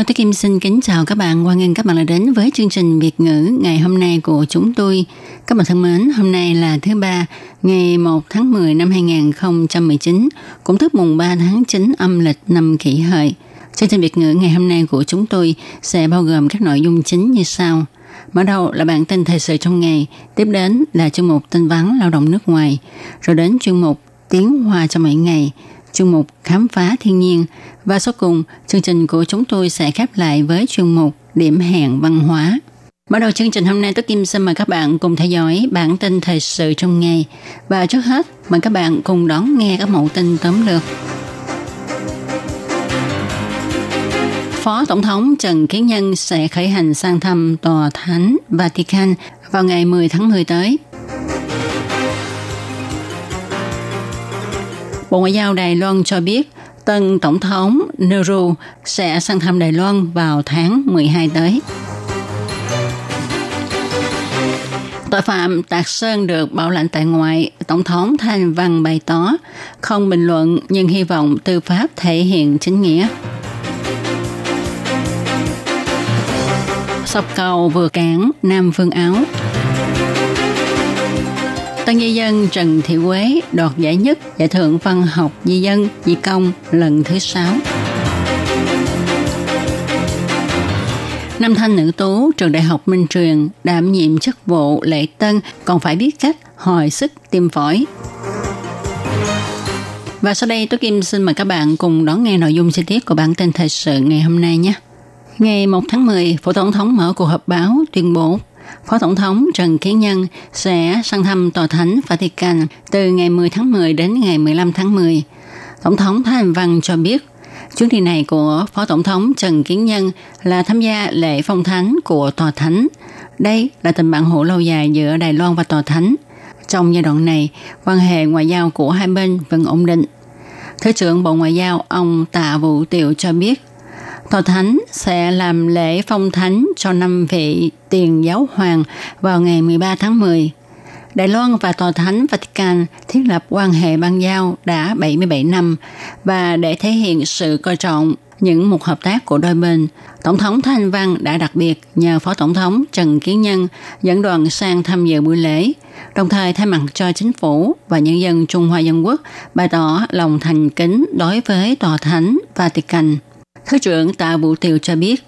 Hello, tôi Kim xin kính chào các bạn. Hoan nghênh các bạn đã đến với chương trình Việt ngữ ngày hôm nay của chúng tôi. Các bạn thân mến, hôm nay là thứ ba, ngày 1 tháng 10 năm 2019, cũng tức mùng 3 tháng 9 âm lịch năm kỷ hợi. Chương trình Việt ngữ ngày hôm nay của chúng tôi sẽ bao gồm các nội dung chính như sau. Mở đầu là bản tin thời sự trong ngày, tiếp đến là chương mục tin vắn lao động nước ngoài, rồi đến chuyên mục tiếng hoa cho mỗi ngày, chuyên mục khám phá thiên nhiên và sau cùng, chương trình của chúng tôi sẽ khép lại với chuyên mục điểm hẹn văn hóa. Mở đầu chương trình hôm nay, tôi Kim xin mời các bạn cùng theo dõi bản tin thời sự trong ngày và trước hết, mời các bạn cùng đón nghe các mẫu tin tóm lược. Phó Tổng thống Trần Kiến Nhân sẽ khởi hành sang thăm Tòa Thánh Vatican vào ngày 10 tháng 10 tới. Bộ Ngoại giao Đài Loan cho biết tân Tổng thống Nehru sẽ sang thăm Đài Loan vào tháng 12 tới. Tội phạm Tạc Sơn được bảo lãnh tại ngoại, Tổng thống Thanh Văn bày tỏ không bình luận nhưng hy vọng tư pháp thể hiện chính nghĩa. Sọc cầu vừa cản Nam Phương Áo. Tân di dân Trần Thị Quế đoạt giải nhất giải thưởng văn học di dân di công lần thứ sáu. Năm thanh nữ tú trường đại học Minh Truyền đảm nhiệm chức vụ lễ tân còn phải biết cách hồi sức tiêm phổi. Và sau đây tôi Kim xin mời các bạn cùng đón nghe nội dung chi tiết của bản tin thời sự ngày hôm nay nhé. Ngày 1 tháng 10, Phó Tổng thống mở cuộc họp báo tuyên bố Phó Tổng thống Trần Kiến Nhân sẽ sang thăm Tòa Thánh Vatican từ ngày 10 tháng 10 đến ngày 15 tháng 10. Tổng thống Thanh Văn cho biết chuyến đi này của Phó Tổng thống Trần Kiến Nhân là tham gia lễ phong thánh của Tòa Thánh. Đây là tình bạn hữu lâu dài giữa Đài Loan và Tòa Thánh. Trong giai đoạn này, quan hệ ngoại giao của hai bên vẫn ổn định. Thứ trưởng Bộ Ngoại giao ông Tạ Vũ Tiệu cho biết Tòa Thánh sẽ làm lễ phong thánh cho năm vị tiền giáo hoàng vào ngày 13 tháng 10. Đài Loan và Tòa Thánh Vatican thiết lập quan hệ bang giao đã 77 năm và để thể hiện sự coi trọng những một hợp tác của đôi bên, Tổng thống Thanh Văn đã đặc biệt nhờ Phó Tổng thống Trần Kiến Nhân dẫn đoàn sang tham dự buổi lễ, đồng thời thay mặt cho chính phủ và nhân dân Trung Hoa Dân Quốc bày tỏ lòng thành kính đối với Tòa Thánh Vatican. Thứ trưởng Tạ Vũ Tiều cho biết,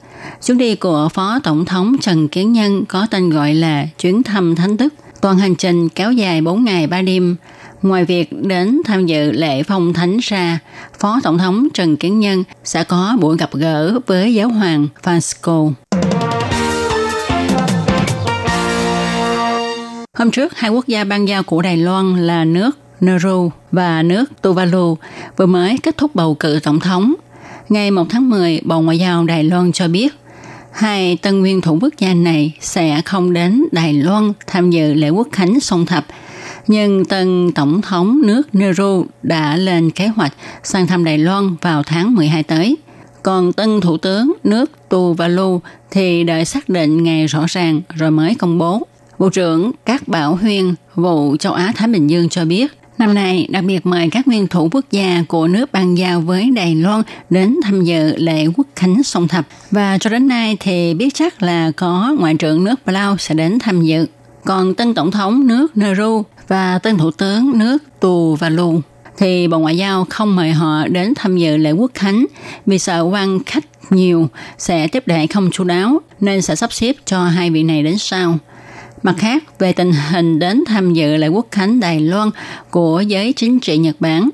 chuyến đi của Phó Tổng thống Trần Kiến Nhân có tên gọi là chuyến thăm thánh đức. Toàn hành trình kéo dài 4 ngày 3 đêm. Ngoài việc đến tham dự lễ phong thánh ra, Phó Tổng thống Trần Kiến Nhân sẽ có buổi gặp gỡ với giáo hoàng Francisco. Hôm trước, hai quốc gia ban giao của Đài Loan là nước Nauru và nước Tuvalu vừa mới kết thúc bầu cử tổng thống Ngày 1 tháng 10, Bộ Ngoại giao Đài Loan cho biết hai tân nguyên thủ quốc gia này sẽ không đến Đài Loan tham dự lễ quốc khánh song thập. Nhưng tân tổng thống nước Nehru đã lên kế hoạch sang thăm Đài Loan vào tháng 12 tới. Còn tân thủ tướng nước Tuvalu thì đợi xác định ngày rõ ràng rồi mới công bố. Bộ trưởng Các Bảo Huyên, vụ châu Á Thái Bình Dương cho biết Năm nay, đặc biệt mời các nguyên thủ quốc gia của nước ban giao với Đài Loan đến tham dự lễ quốc khánh song thập. Và cho đến nay thì biết chắc là có Ngoại trưởng nước Palau sẽ đến tham dự. Còn tân tổng thống nước Nauru và tân thủ tướng nước Tù và Lù thì Bộ Ngoại giao không mời họ đến tham dự lễ quốc khánh vì sợ quan khách nhiều sẽ tiếp đại không chu đáo nên sẽ sắp xếp cho hai vị này đến sau. Mặt khác, về tình hình đến tham dự lễ quốc khánh Đài Loan của giới chính trị Nhật Bản,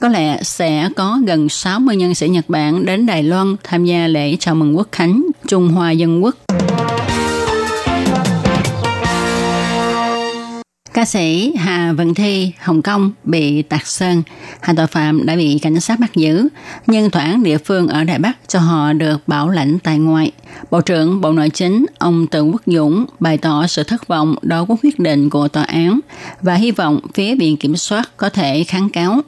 có lẽ sẽ có gần 60 nhân sĩ Nhật Bản đến Đài Loan tham gia lễ chào mừng quốc khánh Trung Hoa Dân Quốc. Ca sĩ Hà Vận Thi, Hồng Kông bị tạc sơn. Hai tội phạm đã bị cảnh sát bắt giữ, nhưng tòa án địa phương ở Đài Bắc cho họ được bảo lãnh tại ngoại. Bộ trưởng Bộ Nội chính ông Từ Quốc Dũng bày tỏ sự thất vọng đối với quyết định của tòa án và hy vọng phía viện kiểm soát có thể kháng cáo.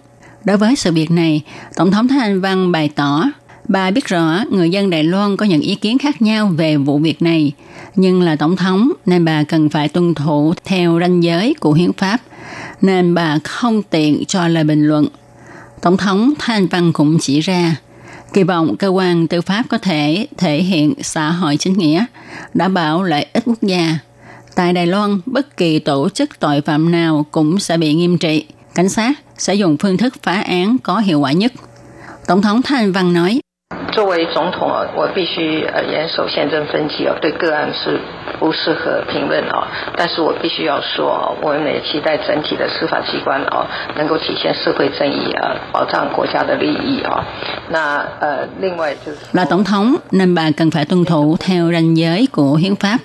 Đối với sự việc này, Tổng thống Thái Anh Văn bày tỏ Bà biết rõ người dân Đài Loan có những ý kiến khác nhau về vụ việc này, nhưng là tổng thống nên bà cần phải tuân thủ theo ranh giới của hiến pháp, nên bà không tiện cho lời bình luận. Tổng thống Thanh Văn cũng chỉ ra, kỳ vọng cơ quan tư pháp có thể thể hiện xã hội chính nghĩa, đảm bảo lợi ích quốc gia. Tại Đài Loan, bất kỳ tổ chức tội phạm nào cũng sẽ bị nghiêm trị. Cảnh sát sẽ dùng phương thức phá án có hiệu quả nhất. Tổng thống Thanh Văn nói, 作为总统啊，我必须呃严守宪政分歧哦，对个案是不适合评论哦。但是我必须要说哦，我们也期待整体的司法机关哦，能够体现社会正义啊，保障国家的利益啊。那呃，另外就是 là tổng thống nên bà cần phải tuân thủ theo ranh giới của hiến pháp.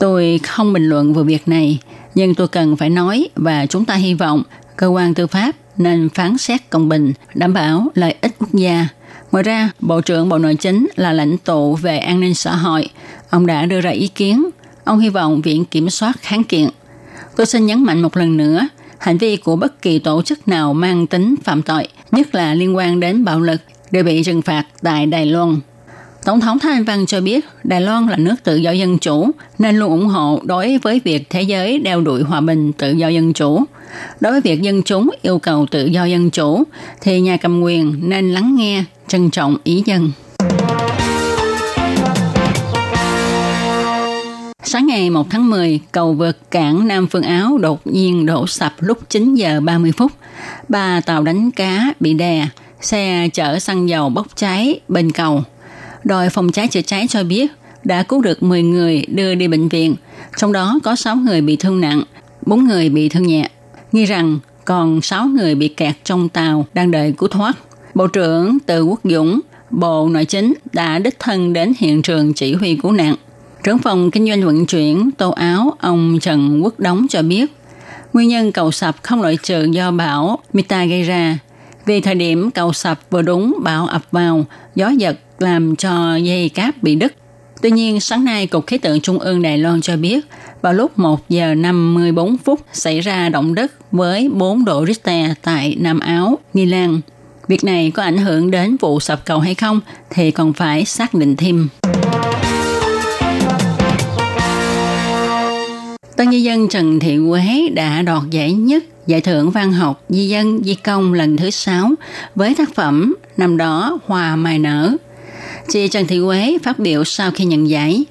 Tôi không bình luận về việc này, nhưng tôi cần phải nói và chúng ta hy vọng cơ quan tư pháp nên phán xét công bình, đảm bảo lợi ích quốc gia Ngoài ra, Bộ trưởng Bộ Nội chính là lãnh tụ về an ninh xã hội. Ông đã đưa ra ý kiến. Ông hy vọng Viện Kiểm soát kháng kiện. Tôi xin nhấn mạnh một lần nữa, hành vi của bất kỳ tổ chức nào mang tính phạm tội, nhất là liên quan đến bạo lực, đều bị trừng phạt tại Đài Loan. Tổng thống Thái Anh Văn cho biết Đài Loan là nước tự do dân chủ nên luôn ủng hộ đối với việc thế giới đeo đuổi hòa bình tự do dân chủ. Đối với việc dân chúng yêu cầu tự do dân chủ thì nhà cầm quyền nên lắng nghe, trân trọng ý dân. Sáng ngày 1 tháng 10, cầu vượt cảng Nam Phương Áo đột nhiên đổ sập lúc 9 giờ 30 phút. Ba tàu đánh cá bị đè, xe chở xăng dầu bốc cháy bên cầu. Đội phòng cháy chữa cháy cho biết đã cứu được 10 người đưa đi bệnh viện, trong đó có 6 người bị thương nặng, 4 người bị thương nhẹ. Nghi rằng còn 6 người bị kẹt trong tàu đang đợi cứu thoát. Bộ trưởng Từ Quốc Dũng, Bộ Nội chính đã đích thân đến hiện trường chỉ huy cứu nạn. Trưởng phòng kinh doanh vận chuyển tô áo ông Trần Quốc Đống cho biết, nguyên nhân cầu sập không loại trừ do bão Mita gây ra. Vì thời điểm cầu sập vừa đúng bão ập vào, gió giật làm cho dây cáp bị đứt. Tuy nhiên, sáng nay, Cục Khí tượng Trung ương Đài Loan cho biết, vào lúc 1 giờ 54 phút xảy ra động đất với 4 độ Richter tại Nam Áo, Nghi Lan. Việc này có ảnh hưởng đến vụ sập cầu hay không thì còn phải xác định thêm. Tân Di dân Trần Thị Quế đã đoạt giải nhất giải thưởng văn học Di dân Di công lần thứ 6 với tác phẩm năm đó Hòa Mai Nở. Chị Trần Thị Quế phát biểu sau khi nhận giải.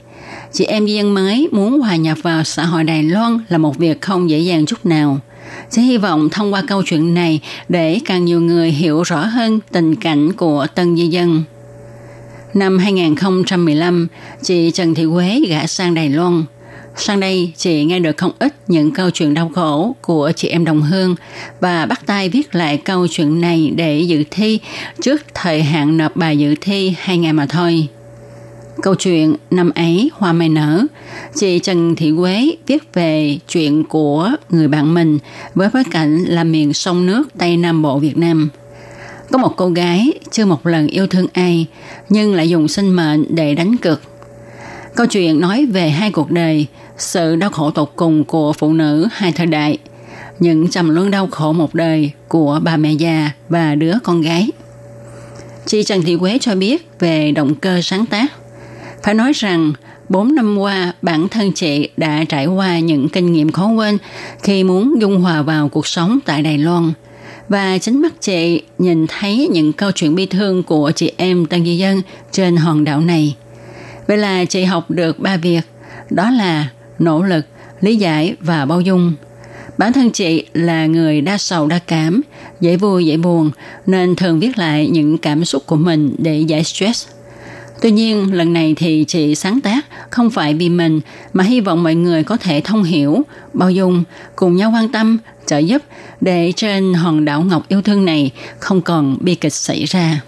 Chị em di dân mới muốn hòa nhập vào xã hội Đài Loan là một việc không dễ dàng chút nào sẽ hy vọng thông qua câu chuyện này để càng nhiều người hiểu rõ hơn tình cảnh của tân di dân. Năm 2015, chị Trần Thị Quế gã sang Đài Loan – Sang đây, chị nghe được không ít những câu chuyện đau khổ của chị em đồng hương và bắt tay viết lại câu chuyện này để dự thi trước thời hạn nộp bài dự thi hai ngày mà thôi. Câu chuyện năm ấy hoa mai nở, chị Trần Thị Quế viết về chuyện của người bạn mình với bối cảnh là miền sông nước Tây Nam Bộ Việt Nam. Có một cô gái chưa một lần yêu thương ai nhưng lại dùng sinh mệnh để đánh cực. Câu chuyện nói về hai cuộc đời, sự đau khổ tột cùng của phụ nữ hai thời đại, những trầm luân đau khổ một đời của bà mẹ già và đứa con gái. Chị Trần Thị Quế cho biết về động cơ sáng tác. Phải nói rằng, bốn năm qua, bản thân chị đã trải qua những kinh nghiệm khó quên khi muốn dung hòa vào cuộc sống tại Đài Loan. Và chính mắt chị nhìn thấy những câu chuyện bi thương của chị em Tân Di Dân trên hòn đảo này. Vậy là chị học được ba việc, đó là nỗ lực, lý giải và bao dung. Bản thân chị là người đa sầu đa cảm, dễ vui dễ buồn nên thường viết lại những cảm xúc của mình để giải stress. Tuy nhiên, lần này thì chị sáng tác không phải vì mình mà hy vọng mọi người có thể thông hiểu, bao dung, cùng nhau quan tâm, trợ giúp để trên hòn đảo ngọc yêu thương này không còn bi kịch xảy ra.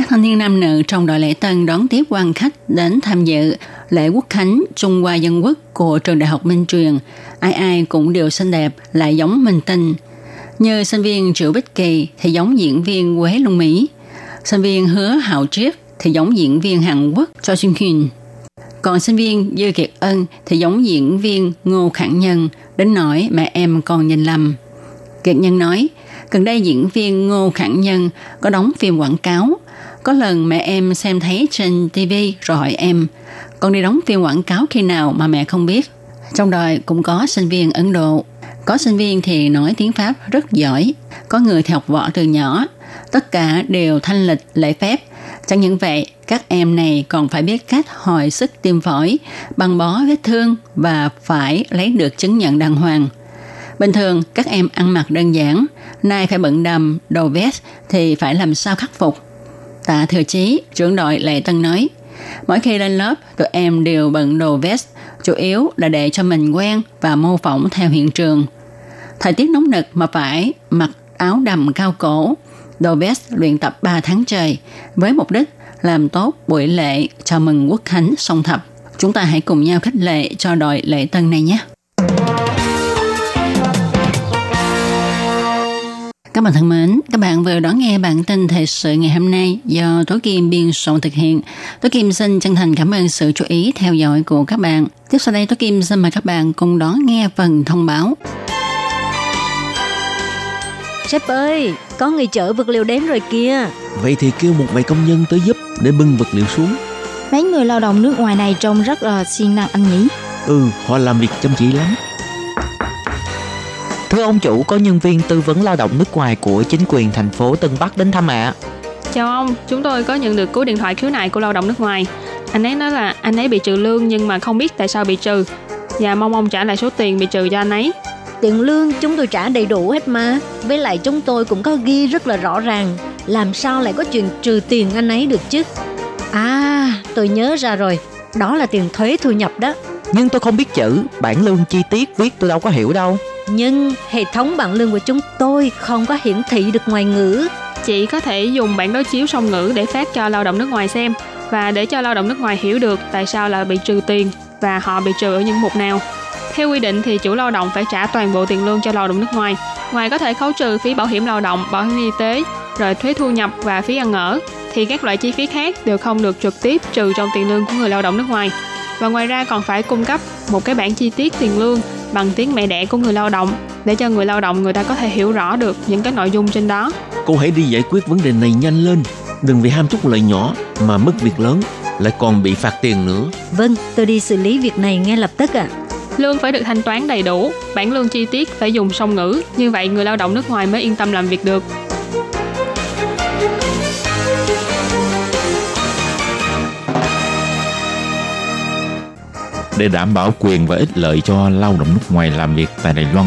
các thanh niên nam nữ trong đội lễ tân đón tiếp quan khách đến tham dự lễ quốc khánh Trung Hoa Dân Quốc của trường Đại học Minh Truyền. Ai ai cũng đều xinh đẹp, lại giống minh tinh. Như sinh viên Triệu Bích Kỳ thì giống diễn viên Quế Lung Mỹ. Sinh viên Hứa Hạo Triết thì giống diễn viên Hàn Quốc Cho xuân Hyun. Còn sinh viên Dư Kiệt Ân thì giống diễn viên Ngô Khẳng Nhân, đến nỗi mẹ em còn nhìn lầm. Kiệt Nhân nói, gần đây diễn viên Ngô Khẳng Nhân có đóng phim quảng cáo. Có lần mẹ em xem thấy trên TV rồi hỏi em, con đi đóng phim quảng cáo khi nào mà mẹ không biết. Trong đời cũng có sinh viên Ấn Độ. Có sinh viên thì nói tiếng Pháp rất giỏi. Có người thì học võ từ nhỏ. Tất cả đều thanh lịch, lễ phép. Chẳng những vậy, các em này còn phải biết cách hồi sức tim phổi, băng bó vết thương và phải lấy được chứng nhận đàng hoàng. Bình thường các em ăn mặc đơn giản, nay phải bận đầm, đồ vest thì phải làm sao khắc phục. Tạ Thừa Chí, trưởng đội Lệ Tân nói, mỗi khi lên lớp tụi em đều bận đồ vest, chủ yếu là để cho mình quen và mô phỏng theo hiện trường. Thời tiết nóng nực mà phải mặc áo đầm cao cổ, đồ vest luyện tập 3 tháng trời với mục đích làm tốt buổi lễ chào mừng quốc khánh song thập. Chúng ta hãy cùng nhau khích lệ cho đội lễ tân này nhé. Các bạn thân mến, các bạn vừa đón nghe bản tin thời sự ngày hôm nay do Tố Kim biên soạn thực hiện. Tố Kim xin chân thành cảm ơn sự chú ý theo dõi của các bạn. Tiếp sau đây Tố Kim xin mời các bạn cùng đón nghe phần thông báo. Sếp ơi, có người chở vật liệu đến rồi kìa. Vậy thì kêu một vài công nhân tới giúp để bưng vật liệu xuống. Mấy người lao động nước ngoài này trông rất là siêng năng anh nhỉ? Ừ, họ làm việc chăm chỉ lắm. Thưa ông chủ, có nhân viên tư vấn lao động nước ngoài của chính quyền thành phố Tân Bắc đến thăm ạ. À. Chào ông, chúng tôi có nhận được cú điện thoại khiếu nại của lao động nước ngoài. Anh ấy nói là anh ấy bị trừ lương nhưng mà không biết tại sao bị trừ và mong ông trả lại số tiền bị trừ cho anh ấy. Tiền lương chúng tôi trả đầy đủ hết mà. Với lại chúng tôi cũng có ghi rất là rõ ràng. Làm sao lại có chuyện trừ tiền anh ấy được chứ? À, tôi nhớ ra rồi. Đó là tiền thuế thu nhập đó. Nhưng tôi không biết chữ, bản lương chi tiết viết tôi đâu có hiểu đâu. Nhưng hệ thống bảng lương của chúng tôi không có hiển thị được ngoài ngữ. Chị có thể dùng bản đối chiếu song ngữ để phát cho lao động nước ngoài xem và để cho lao động nước ngoài hiểu được tại sao là bị trừ tiền và họ bị trừ ở những mục nào. Theo quy định thì chủ lao động phải trả toàn bộ tiền lương cho lao động nước ngoài. Ngoài có thể khấu trừ phí bảo hiểm lao động, bảo hiểm y tế, rồi thuế thu nhập và phí ăn ở, thì các loại chi phí khác đều không được trực tiếp trừ trong tiền lương của người lao động nước ngoài. Và ngoài ra còn phải cung cấp một cái bản chi tiết tiền lương bằng tiếng mẹ đẻ của người lao động để cho người lao động người ta có thể hiểu rõ được những cái nội dung trên đó. Cô hãy đi giải quyết vấn đề này nhanh lên, đừng vì ham chút lợi nhỏ mà mất việc lớn, lại còn bị phạt tiền nữa. Vâng, tôi đi xử lý việc này ngay lập tức ạ. À. Lương phải được thanh toán đầy đủ, bản lương chi tiết phải dùng song ngữ, như vậy người lao động nước ngoài mới yên tâm làm việc được. Để đảm bảo quyền và ích lợi cho lao động nước ngoài làm việc tại Đài Loan,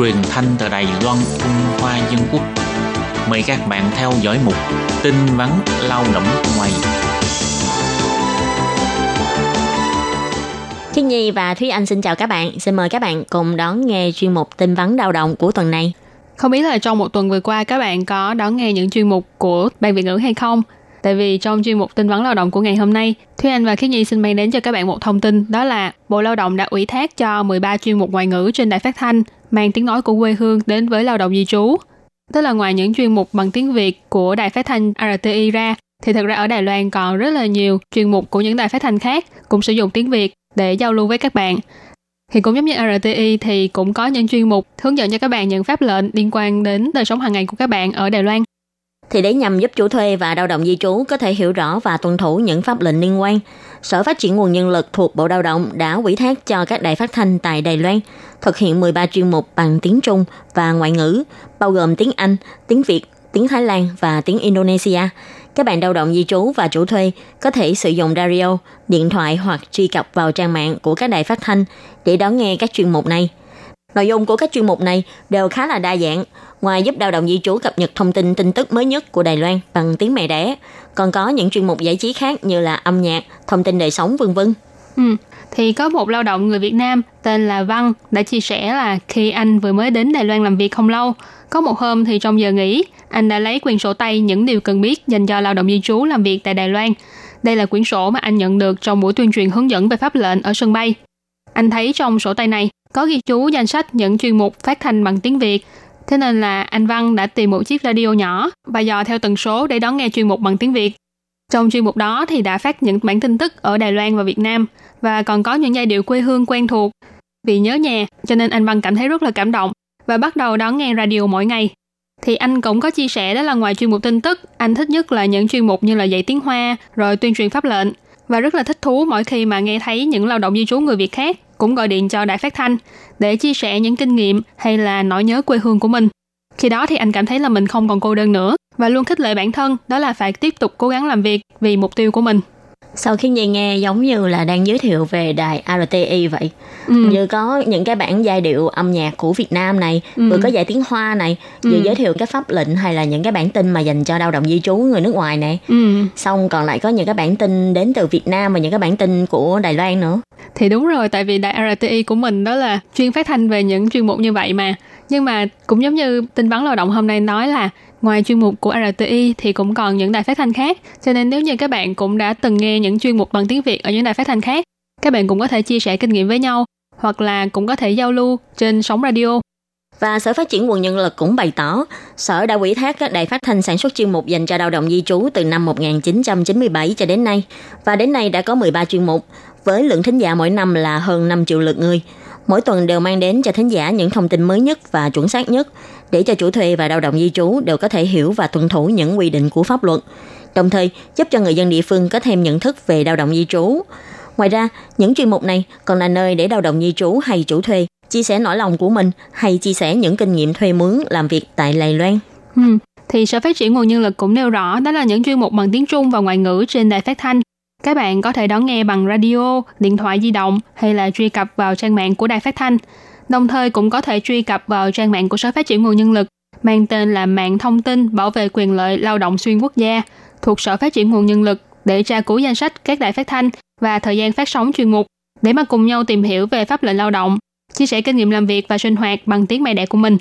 truyền thanh từ Đài Loan, Trung Hoa Dân Quốc. Mời các bạn theo dõi mục tin vắn lao động ngoài. Khiết Nhi và Thúy Anh xin chào các bạn. Xin mời các bạn cùng đón nghe chuyên mục tin vắn lao động của tuần này. Không biết là trong một tuần vừa qua các bạn có đón nghe những chuyên mục của Ban Việt ngữ hay không? Tại vì trong chuyên mục tin vấn lao động của ngày hôm nay, Thúy Anh và Khiết Nhi xin mang đến cho các bạn một thông tin đó là Bộ Lao động đã ủy thác cho 13 chuyên mục ngoại ngữ trên đài phát thanh mang tiếng nói của quê hương đến với lao động di trú. Tức là ngoài những chuyên mục bằng tiếng Việt của đài phát thanh RTI ra, thì thực ra ở Đài Loan còn rất là nhiều chuyên mục của những đài phát thanh khác cũng sử dụng tiếng Việt để giao lưu với các bạn. Thì cũng giống như RTI thì cũng có những chuyên mục hướng dẫn cho các bạn những pháp lệnh liên quan đến đời sống hàng ngày của các bạn ở Đài Loan. Thì để nhằm giúp chủ thuê và lao động di trú có thể hiểu rõ và tuân thủ những pháp lệnh liên quan, Sở Phát triển Nguồn Nhân lực thuộc Bộ Lao động đã ủy thác cho các đài phát thanh tại Đài Loan thực hiện 13 chuyên mục bằng tiếng Trung và ngoại ngữ, bao gồm tiếng Anh, tiếng Việt, tiếng Thái Lan và tiếng Indonesia. Các bạn lao động di trú và chủ thuê có thể sử dụng radio, điện thoại hoặc truy cập vào trang mạng của các đài phát thanh để đón nghe các chuyên mục này. Nội dung của các chuyên mục này đều khá là đa dạng, ngoài giúp lao động di trú cập nhật thông tin tin tức mới nhất của Đài Loan bằng tiếng mẹ đẻ, còn có những chuyên mục giải trí khác như là âm nhạc, thông tin đời sống vân vân. Ừ, thì có một lao động người Việt Nam tên là Văn đã chia sẻ là khi anh vừa mới đến Đài Loan làm việc không lâu, có một hôm thì trong giờ nghỉ, anh đã lấy quyển sổ tay những điều cần biết dành cho lao động di trú làm việc tại Đài Loan. Đây là quyển sổ mà anh nhận được trong buổi tuyên truyền hướng dẫn về pháp lệnh ở sân bay. Anh thấy trong sổ tay này có ghi chú danh sách những chuyên mục phát thanh bằng tiếng Việt. Thế nên là anh Văn đã tìm một chiếc radio nhỏ và dò theo tần số để đón nghe chuyên mục bằng tiếng Việt. Trong chuyên mục đó thì đã phát những bản tin tức ở Đài Loan và Việt Nam và còn có những giai điệu quê hương quen thuộc. Vì nhớ nhà, cho nên anh Văn cảm thấy rất là cảm động và bắt đầu đón nghe radio mỗi ngày. Thì anh cũng có chia sẻ đó là ngoài chuyên mục tin tức, anh thích nhất là những chuyên mục như là dạy tiếng Hoa, rồi tuyên truyền pháp lệnh và rất là thích thú mỗi khi mà nghe thấy những lao động di trú người Việt khác cũng gọi điện cho đài phát thanh để chia sẻ những kinh nghiệm hay là nỗi nhớ quê hương của mình. Khi đó thì anh cảm thấy là mình không còn cô đơn nữa và luôn khích lệ bản thân đó là phải tiếp tục cố gắng làm việc vì mục tiêu của mình. Sau khi Nhi nghe giống như là đang giới thiệu về đài RTI vậy. Ừ. Như có những cái bản giai điệu âm nhạc của Việt Nam này, Ừ. vừa có dạy tiếng Hoa này, vừa Ừ. giới thiệu cái pháp lệnh hay là những cái bản tin mà dành cho lao động di trú người nước ngoài này. Ừ. Xong còn lại có những cái bản tin đến từ Việt Nam và những cái bản tin của Đài Loan nữa. Thì đúng rồi, tại vì đài RTI của mình đó là chuyên phát thanh về những chuyên mục như vậy mà. Nhưng mà cũng giống như tin vắn lao động hôm nay nói là ngoài chuyên mục của RTI thì cũng còn những đài phát thanh khác. Cho nên nếu như các bạn cũng đã từng nghe những chuyên mục bằng tiếng Việt ở những đài phát thanh khác, các bạn cũng có thể chia sẻ kinh nghiệm với nhau hoặc là cũng có thể giao lưu trên sóng radio. Và Sở Phát triển Nguồn Nhân lực cũng bày tỏ, Sở đã ủy thác các đài phát thanh sản xuất chuyên mục dành cho lao động di trú từ năm 1997 cho đến nay. Và đến nay đã có 13 chuyên mục, với lượng thính giả mỗi năm là hơn 5 triệu lượt người. Mỗi tuần đều mang đến cho thính giả những thông tin mới nhất và chuẩn xác nhất, để cho chủ thuê và lao động di trú đều có thể hiểu và tuân thủ những quy định của pháp luật. Đồng thời, giúp cho người dân địa phương có thêm nhận thức về lao động di trú. Ngoài ra, những chuyên mục này còn là nơi để lao động di trú hay chủ thuê chia sẻ nỗi lòng của mình hay chia sẻ những kinh nghiệm thuê mướn làm việc tại Lài Loan. Ừ. Thì Sở Phát triển Nguồn Nhân lực cũng nêu rõ đó là những chuyên mục bằng tiếng Trung và ngoại ngữ trên đài phát thanh. Các bạn có thể đón nghe bằng radio, điện thoại di động hay là truy cập vào trang mạng của đài phát thanh. Đồng thời cũng có thể truy cập vào trang mạng của Sở Phát triển Nguồn Nhân lực mang tên là Mạng Thông tin Bảo vệ quyền lợi lao động xuyên quốc gia thuộc Sở Phát triển Nguồn Nhân lực để tra cứu danh sách các đài phát thanh và thời gian phát sóng chuyên mục để mà cùng nhau tìm hiểu về pháp lệnh lao động, chia sẻ kinh nghiệm làm việc và sinh hoạt bằng tiếng mẹ đẻ của mình.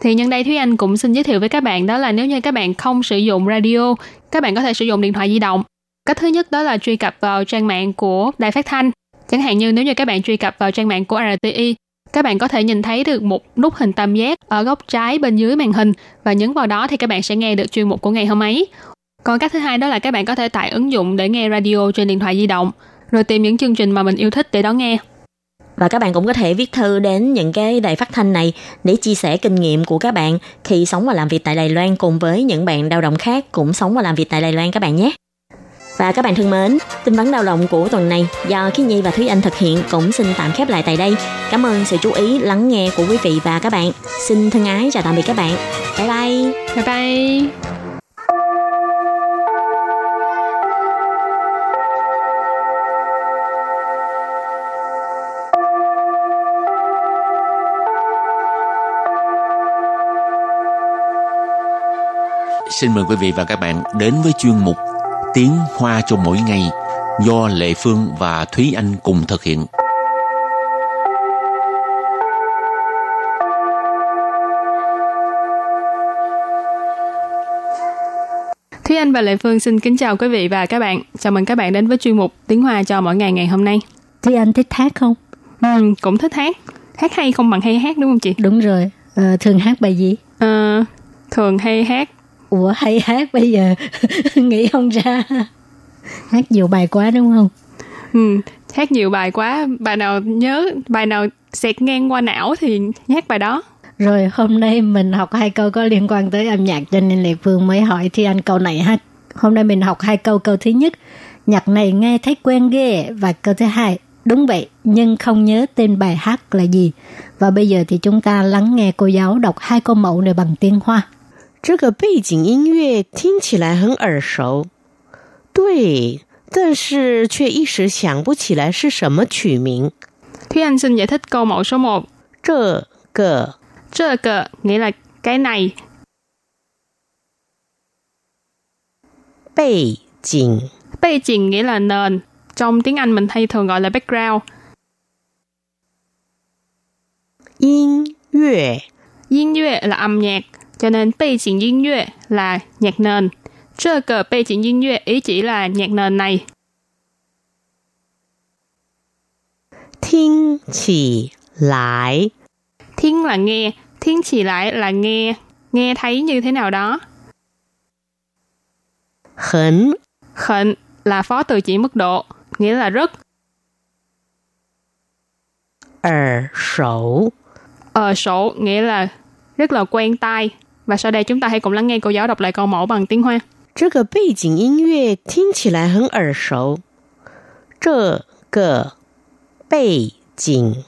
Thì nhân đây Thúy Anh cũng xin giới thiệu với các bạn đó là nếu như các bạn không sử dụng radio, các bạn có thể sử dụng điện thoại di động. Cách thứ nhất đó là truy cập vào trang mạng của đài phát thanh. Chẳng hạn như nếu như các bạn truy cập vào trang mạng của RTI, các bạn có thể nhìn thấy được một nút hình tam giác ở góc trái bên dưới màn hình và nhấn vào đó thì các bạn sẽ nghe được chuyên mục của ngày hôm ấy. Còn cách thứ hai đó là các bạn có thể tải ứng dụng để nghe radio trên điện thoại di động, rồi tìm những chương trình mà mình yêu thích để đón nghe. Và các bạn cũng có thể viết thư đến những cái đài phát thanh này để chia sẻ kinh nghiệm của các bạn khi sống và làm việc tại Đài Loan cùng với những bạn lao động khác cũng sống và làm việc tại Đài Loan các bạn nhé. Và các bạn thân mến, tin vấn lao động của tuần này do Khiết Nhi và Thúy Anh thực hiện cũng xin tạm khép lại tại đây. Cảm ơn sự chú ý lắng nghe của quý vị và các bạn. Xin thân ái chào tạm biệt các bạn. Bye bye. Bye bye. Xin mời quý vị và các bạn đến với chuyên mục Tiếng Hoa cho mỗi ngày do Lệ Phương và Thúy Anh cùng thực hiện. Thúy Anh và Lệ Phương xin kính chào quý vị và các bạn. Chào mừng các bạn đến với chuyên mục Tiếng Hoa cho mỗi ngày ngày hôm nay. Thúy Anh thích hát không? Ừ, cũng thích hát. Hát hay không bằng hay hát đúng không chị? Đúng rồi. Ờ, thường hát bài gì? Ờ, thường hay hát. Ủa hay hát bây giờ nghĩ không ra. Hát nhiều bài quá đúng không? Ừ, hát nhiều bài quá. Bài nào nhớ, bài nào xẹt ngang qua não thì hát bài đó. Rồi hôm nay mình học hai câu có liên quan tới âm nhạc cho nên Lệ Phương mới hỏi Thi Anh câu này ha. Hôm nay mình học hai câu. Câu thứ nhất, nhạc này nghe thấy quen ghê. Và câu thứ hai, đúng vậy, nhưng không nhớ tên bài hát là gì. Và bây giờ thì chúng ta lắng nghe cô giáo đọc hai câu mẫu này bằng tiếng Hoa. 这个背景音乐听起来很耳熟，对，但是却一时想不起来是什么曲名。 Thúy Anh xin giải thích câu mẫu số 1. 这个 Trơ cờ nghĩa là cái này. 背景 Bê trình nghĩa là nền. Trong tiếng Anh mình hay thường gọi là background. 音乐 Yên乐là âm nhạc. Cho nên bê trình yên乐là nhạc nền. Trơ cờ bê trình yên乐ý chỉ là nhạc nền này. 听起来 Thiên là nghe. Thiên chỉ lại là nghe. Nghe thấy như thế nào đó. 很 Khệnh là phó từ chỉ mức độ. Nghĩa là rất. 耳熟。 Ờ sổ nghĩa là rất là quen tai. Và sau đây chúng ta hãy cùng lắng nghe cô giáo đọc lại câu mẫu bằng tiếng Hoa. 这个背景音乐听起来很耳熟。这个背景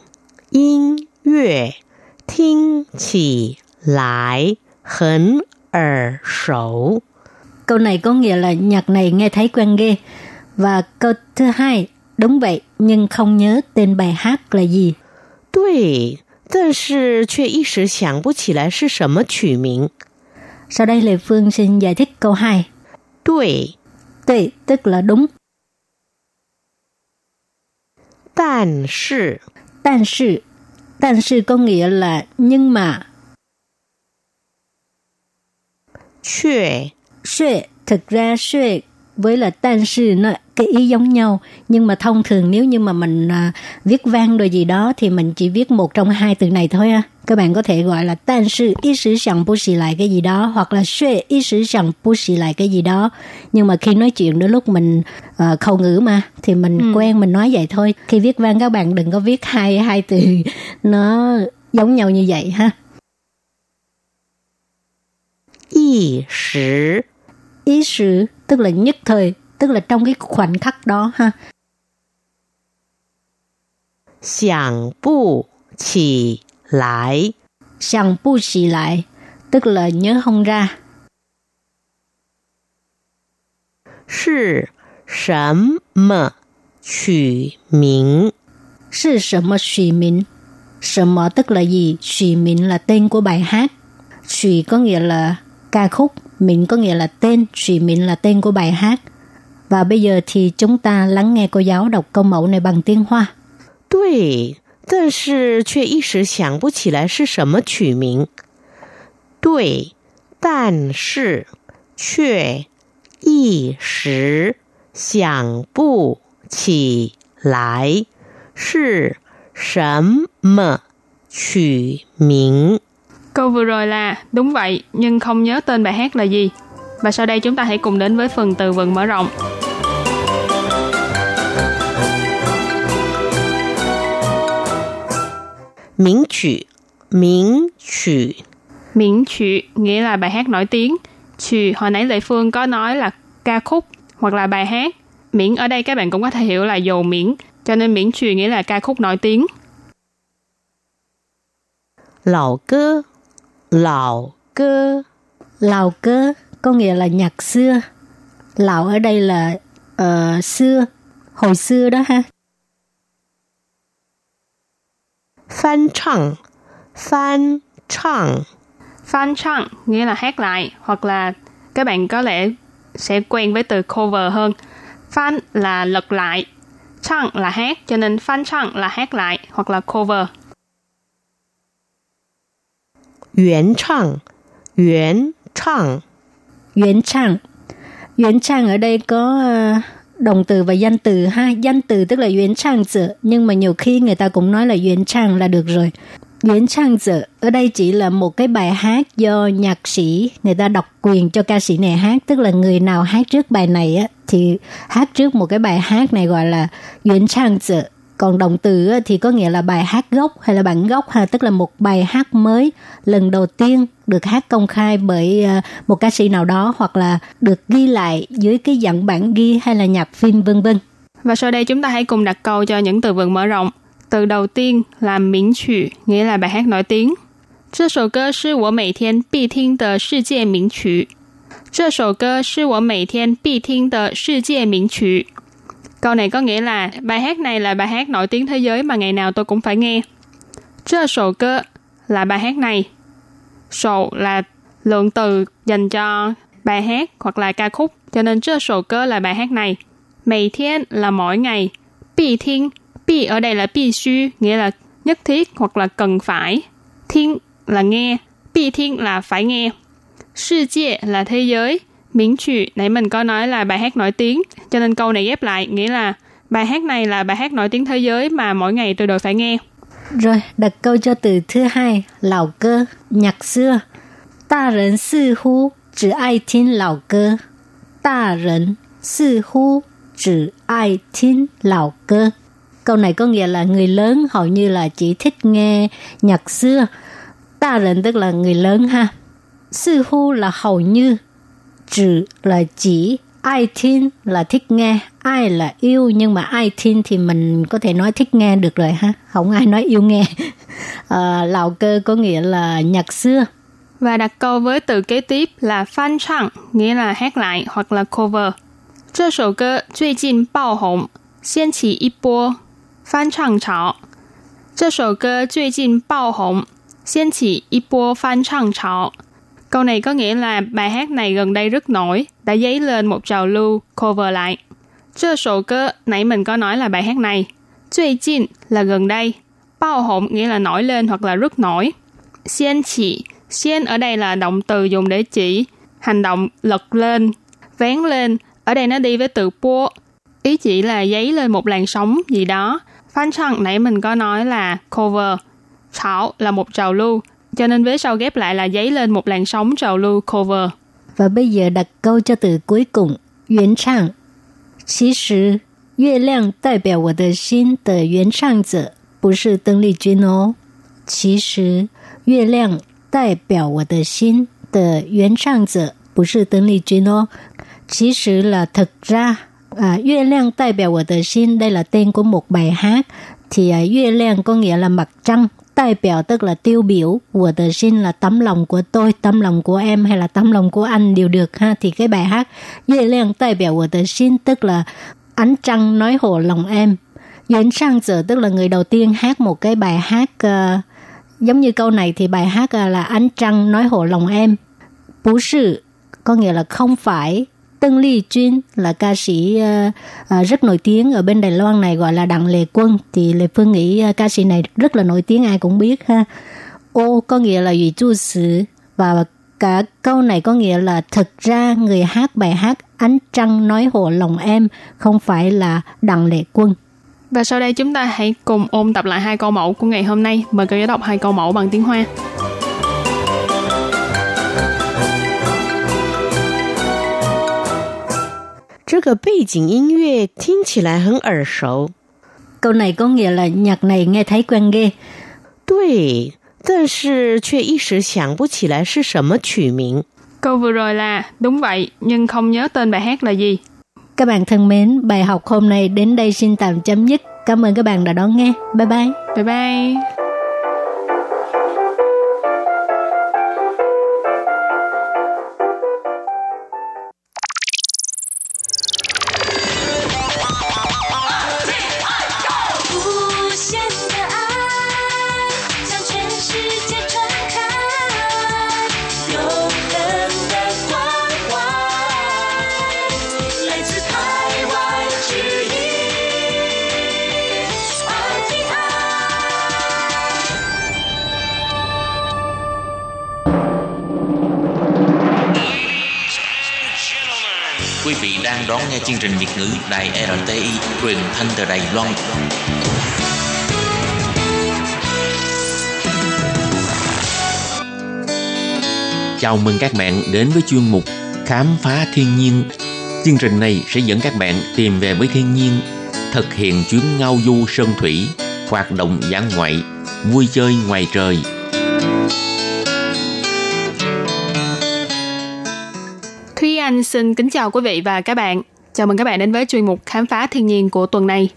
音乐听起来很耳熟。 Câu này có nghĩa là nhạc này nghe thấy quen ghê. Và câu thứ hai, đúng vậy, nhưng không nhớ tên bài hát là gì. 对， 但是却一时想不起来是什么曲名。 Sau đây Lê Phương xin giải thích câu 2. 对， Tùy, tức là đúng. 但是 但是, 但是 có nghĩa là nhưng mà. 却 Xuê, thực ra xuê với là tan sư nó cái ý giống nhau. Nhưng mà thông thường nếu như mà mình à, viết văn rồi gì đó thì mình chỉ viết một trong hai từ này thôi á các bạn có thể gọi là tan sư ý sử sẵn bố xì lại cái gì đó hoặc là xuê ý sử sẵn bố xì lại cái gì đó nhưng mà khi nói chuyện đôi lúc mình à, khẩu ngữ mà thì mình Ừ. quen mình nói vậy thôi. Khi viết văn các bạn đừng có viết hai hai từ nó giống nhau như vậy ha. 一时 ý sử tức là nhất thời tức là trong cái khoảnh khắc đó ha 想不起来， Sẵn bu xì lại, tức là nhớ không ra. 是什么曲名？ Sư什么xùy mịn?什么tức là gì? Xùy mịn là tên của bài hát. Xùy có nghĩa là ca khúc, mịn có nghĩa là tên, xùy mịn là tên của bài hát. Và bây giờ thì chúng ta lắng nghe cô giáo đọc câu mẫu này bằng tiếng Hoa. 对，但是却一时想不起来是什么曲名。对，但是却一时想不起来是什么曲名。 Câu vừa rồi là đúng vậy nhưng không nhớ tên bài hát là gì. Và sau đây chúng ta hãy cùng đến với phần từ vựng mở rộng. Miễn chữ Miễn chữ Miễn chữ nghĩa là bài hát nổi tiếng. Chữ hồi nãy Lệ Phương có nói là ca khúc hoặc là bài hát. Miễn ở đây các bạn cũng có thể hiểu là dầu miễn. Cho nên miễn chữ nghĩa là ca khúc nổi tiếng. Lão cơ Lão cơ Lão cơ có nghĩa là nhạc xưa. Lão ở đây là uh, xưa, hồi xưa đó ha. Phan chăng, phan chăng. Phan chăng nghĩa là hát lại hoặc là các bạn có lẽ sẽ quen với từ cover hơn. Phan là lật lại, chăng là hát, cho nên phan chăng là hát lại hoặc là cover. Yuan chang, yuan chang. Yuan chang. Yuan chang ở đây có uh, động từ và danh từ ha. Danh từ tức là yến trang tử, nhưng mà nhiều khi người ta cũng nói là yến trang là được rồi. Nguyễn Trang Dự ở đây chỉ là một cái bài hát do nhạc sĩ người ta độc quyền cho ca sĩ này hát tức là người nào hát trước bài này á thì hát trước một cái bài hát này gọi là Nguyễn Trang Dự còn động từ thì có nghĩa là bài hát gốc hay là bản gốc ha tức là một bài hát mới lần đầu tiên được hát công khai bởi ờ, một ca sĩ nào đó hoặc là được ghi lại dưới cái dạng bản ghi hay là nhạc phim vân vân và sau đây chúng ta hãy cùng đặt câu cho những từ vựng mở rộng từ đầu tiên là miễn曲, nghĩa là bài hát nổi tiếng. 这首歌是我每天必听的世界名曲。这首歌是我每天必听的世界名曲。 Câu này có nghĩa là bài hát này là bài hát nổi tiếng thế giới mà ngày nào tôi cũng phải nghe. Chưa sổ cơ là bài hát này. Sổ là lượng từ dành cho bài hát hoặc là ca khúc, cho nên chưa sổ cơ là bài hát này. Mày thiên là mỗi ngày. Bị thiên, bị ở đây là bị sư, nghĩa là nhất thiết hoặc là cần phải. Thiên là nghe, bị thiên là phải nghe. 世界 là thế giới, miễn trừ, nãy mình có nói là bài hát nổi tiếng, cho nên câu này ghép lại, nghĩa là bài hát này là bài hát nổi tiếng thế giới mà mỗi ngày tôi đều phải nghe. Rồi, đặt câu cho từ thứ hai, lão cơ, nhạc xưa. Ta rần sư hú, chỉ ai tin lão cơ. Ta rần sư hú, chỉ ai tin lão cơ. Câu này có nghĩa là người lớn hầu như là chỉ thích nghe nhạc xưa. Ta rần tức là người lớn ha. Sư hú là hầu như, Chỉ là chỉ. Ai thiên là thích nghe. Ai là yêu. Nhưng mà ai thiên thì mình có thể nói thích nghe được rồi ha. Không ai nói yêu nghe. À, lào cơ có nghĩa là nhạc xưa. Và đặt câu với từ kế tiếp là phan chăng, nghĩa là hát lại hoặc là cover. 这首歌最近爆红，掀起一波翻唱潮。这首歌最近爆红，掀起一波翻唱潮。 Câu này có nghĩa là bài hát này gần đây rất nổi, đã dấy lên một trào lưu cover lại. Chưa sổ cơ, nãy mình có nói là bài hát này. 最近 là gần đây. Bao hộn nghĩa là nổi lên hoặc là rất nổi. Xiên chỉ, xiên ở đây là động từ dùng để chỉ hành động lật lên, vén lên. Ở đây nó đi với từ pua. Ý chỉ là giấy lên một làn sóng gì đó phan chăng nãy mình có nói là cover. Chảo là một trào lưu, cho nên vế sau ghép lại là giấy lên một làn sóng trào lưu cover. Và bây giờ đặt câu cho từ cuối cùng,原唱。其实，月亮代表我的心的原唱者不是邓丽君哦。其实，月亮代表我的心的原唱者不是邓丽君哦。其实 là thực ra à, Yue Liang đại biểu của tờ xin đây là tên của một bài hát thì à, Yue Liang có nghĩa là mặt trăng đại biểu tức là tiêu biểu của tờ xin là tấm lòng của tôi tấm lòng của em hay là tấm lòng của anh đều được ha thì cái bài hát Yue Liang đại biểu của tờ xin tức là ánh trăng nói hộ lòng em Diễn sang giờ tức là người đầu tiên hát một cái bài hát uh, giống như câu này thì bài hát uh, là ánh trăng nói hộ lòng em. Bú sự có nghĩa là không phải Tân Ly Jun là ca sĩ uh, rất nổi tiếng ở bên Đài Loan này gọi là Đặng Lệ Quân thì Lệ Phương nghĩ uh, ca sĩ này rất là nổi tiếng ai cũng biết ha. Ô có nghĩa là ủy chu sử và cả câu này có nghĩa là thực ra người hát bài hát Ánh Trăng nói hộ lòng em không phải là Đặng Lệ Quân. Và sau đây chúng ta hãy cùng ôn tập lại hai câu mẫu của ngày hôm nay. Mời các giáo đọc hai câu mẫu bằng tiếng Hoa. 这个背景音乐听起来很耳熟。Câu này có nghĩa là nhạc này nghe thấy quen ghê. 对，但是却一时想不起来是什么曲名。 Câu vừa rồi là đúng vậy nhưng không nhớ tên bài hát là gì. Các bạn thân mến, bài học hôm nay đến đây xin tạm chấm dứt. Cảm ơn các bạn đã đón nghe. Bye bye. Bye bye. Đài RTI truyền thanh từ Đài Loan. Chào mừng các bạn đến với chuyên mục Khám phá thiên nhiên. Chương trình này sẽ dẫn các bạn tìm về với thiên nhiên, thực hiện chuyến ngao du sơn thủy, hoạt động dã ngoại, vui chơi ngoài trời – Thúy Anh xin kính chào quý vị và các bạn. Chào mừng các bạn đến với chuyên mục Khám phá thiên nhiên của tuần này.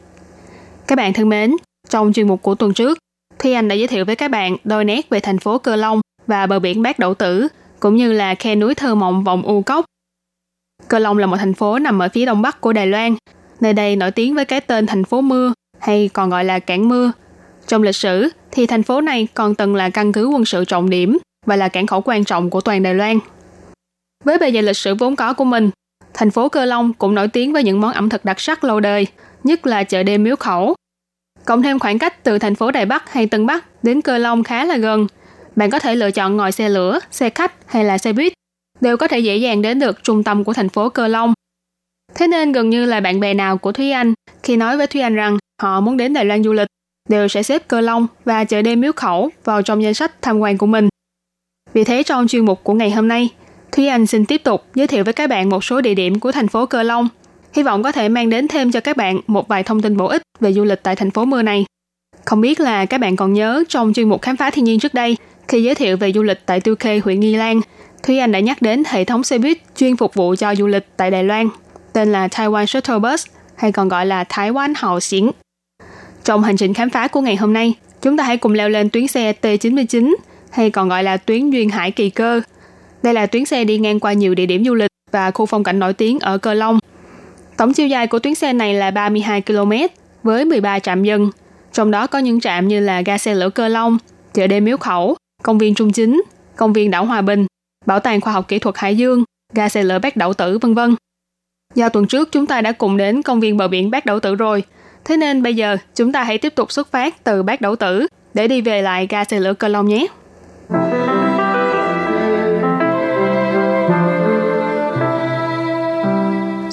Các bạn thân mến, trong chuyên mục của tuần trước, Thúy Anh đã giới thiệu với các bạn đôi nét về thành phố Cơ Long và bờ biển Bát Đậu Tử, cũng như là khe núi thơ mộng vòng U Cốc. Cơ Long là một thành phố nằm ở phía đông bắc của Đài Loan. Nơi đây nổi tiếng với cái tên thành phố mưa hay còn gọi là cảng mưa. Trong lịch sử thì thành phố này còn từng là căn cứ quân sự trọng điểm và là cảng khẩu quan trọng của toàn Đài Loan. Với bề dày lịch sử vốn có của mình, thành phố Cơ Long cũng nổi tiếng với những món ẩm thực đặc sắc lâu đời, nhất là chợ đêm miếu khẩu. Cộng thêm khoảng cách từ thành phố Đài Bắc hay Tân Bắc đến Cơ Long khá là gần. Bạn có thể lựa chọn ngồi xe lửa, xe khách hay là xe buýt, đều có thể dễ dàng đến được trung tâm của thành phố Cơ Long. Thế nên gần như là bạn bè nào của Thúy Anh khi nói với Thúy Anh rằng họ muốn đến Đài Loan du lịch đều sẽ xếp Cơ Long và chợ đêm miếu khẩu vào trong danh sách tham quan của mình. Vì thế trong chuyên mục của ngày hôm nay, Thúy Anh xin tiếp tục giới thiệu với các bạn một số địa điểm của thành phố Cơ Long. Hy vọng có thể mang đến thêm cho các bạn một vài thông tin bổ ích về du lịch tại thành phố mưa này. Không biết là các bạn còn nhớ trong chuyên mục khám phá thiên nhiên trước đây, khi giới thiệu về du lịch tại Tiêu Khê, huyện Nghi Lan, Thúy Anh đã nhắc đến hệ thống xe buýt chuyên phục vụ cho du lịch tại Đài Loan, tên là Taiwan Shuttle Bus, hay còn gọi là Thái Quan Hào Xiển. Trong hành trình khám phá của ngày hôm nay, chúng ta hãy cùng leo lên tuyến xe T99, hay còn gọi là tuyến Duyên Hải Kỳ Cơ, đây là tuyến xe đi ngang qua nhiều địa điểm du lịch và khu phong cảnh nổi tiếng ở Cơ Long. Tổng chiều dài của tuyến xe này là 32 km với 13 trạm dừng, trong đó có những trạm như là ga xe lửa Cơ Long, chợ đêm Miếu Khẩu, công viên Trung Chính, công viên đảo Hòa Bình, bảo tàng khoa học kỹ thuật Hải Dương, ga xe lửa Bát Đậu Tử vân vân. Do tuần trước chúng ta đã cùng đến công viên bờ biển Bát Đậu Tử rồi, thế nên bây giờ chúng ta hãy tiếp tục xuất phát từ Bát Đậu Tử để đi về lại ga xe lửa Cơ Long nhé.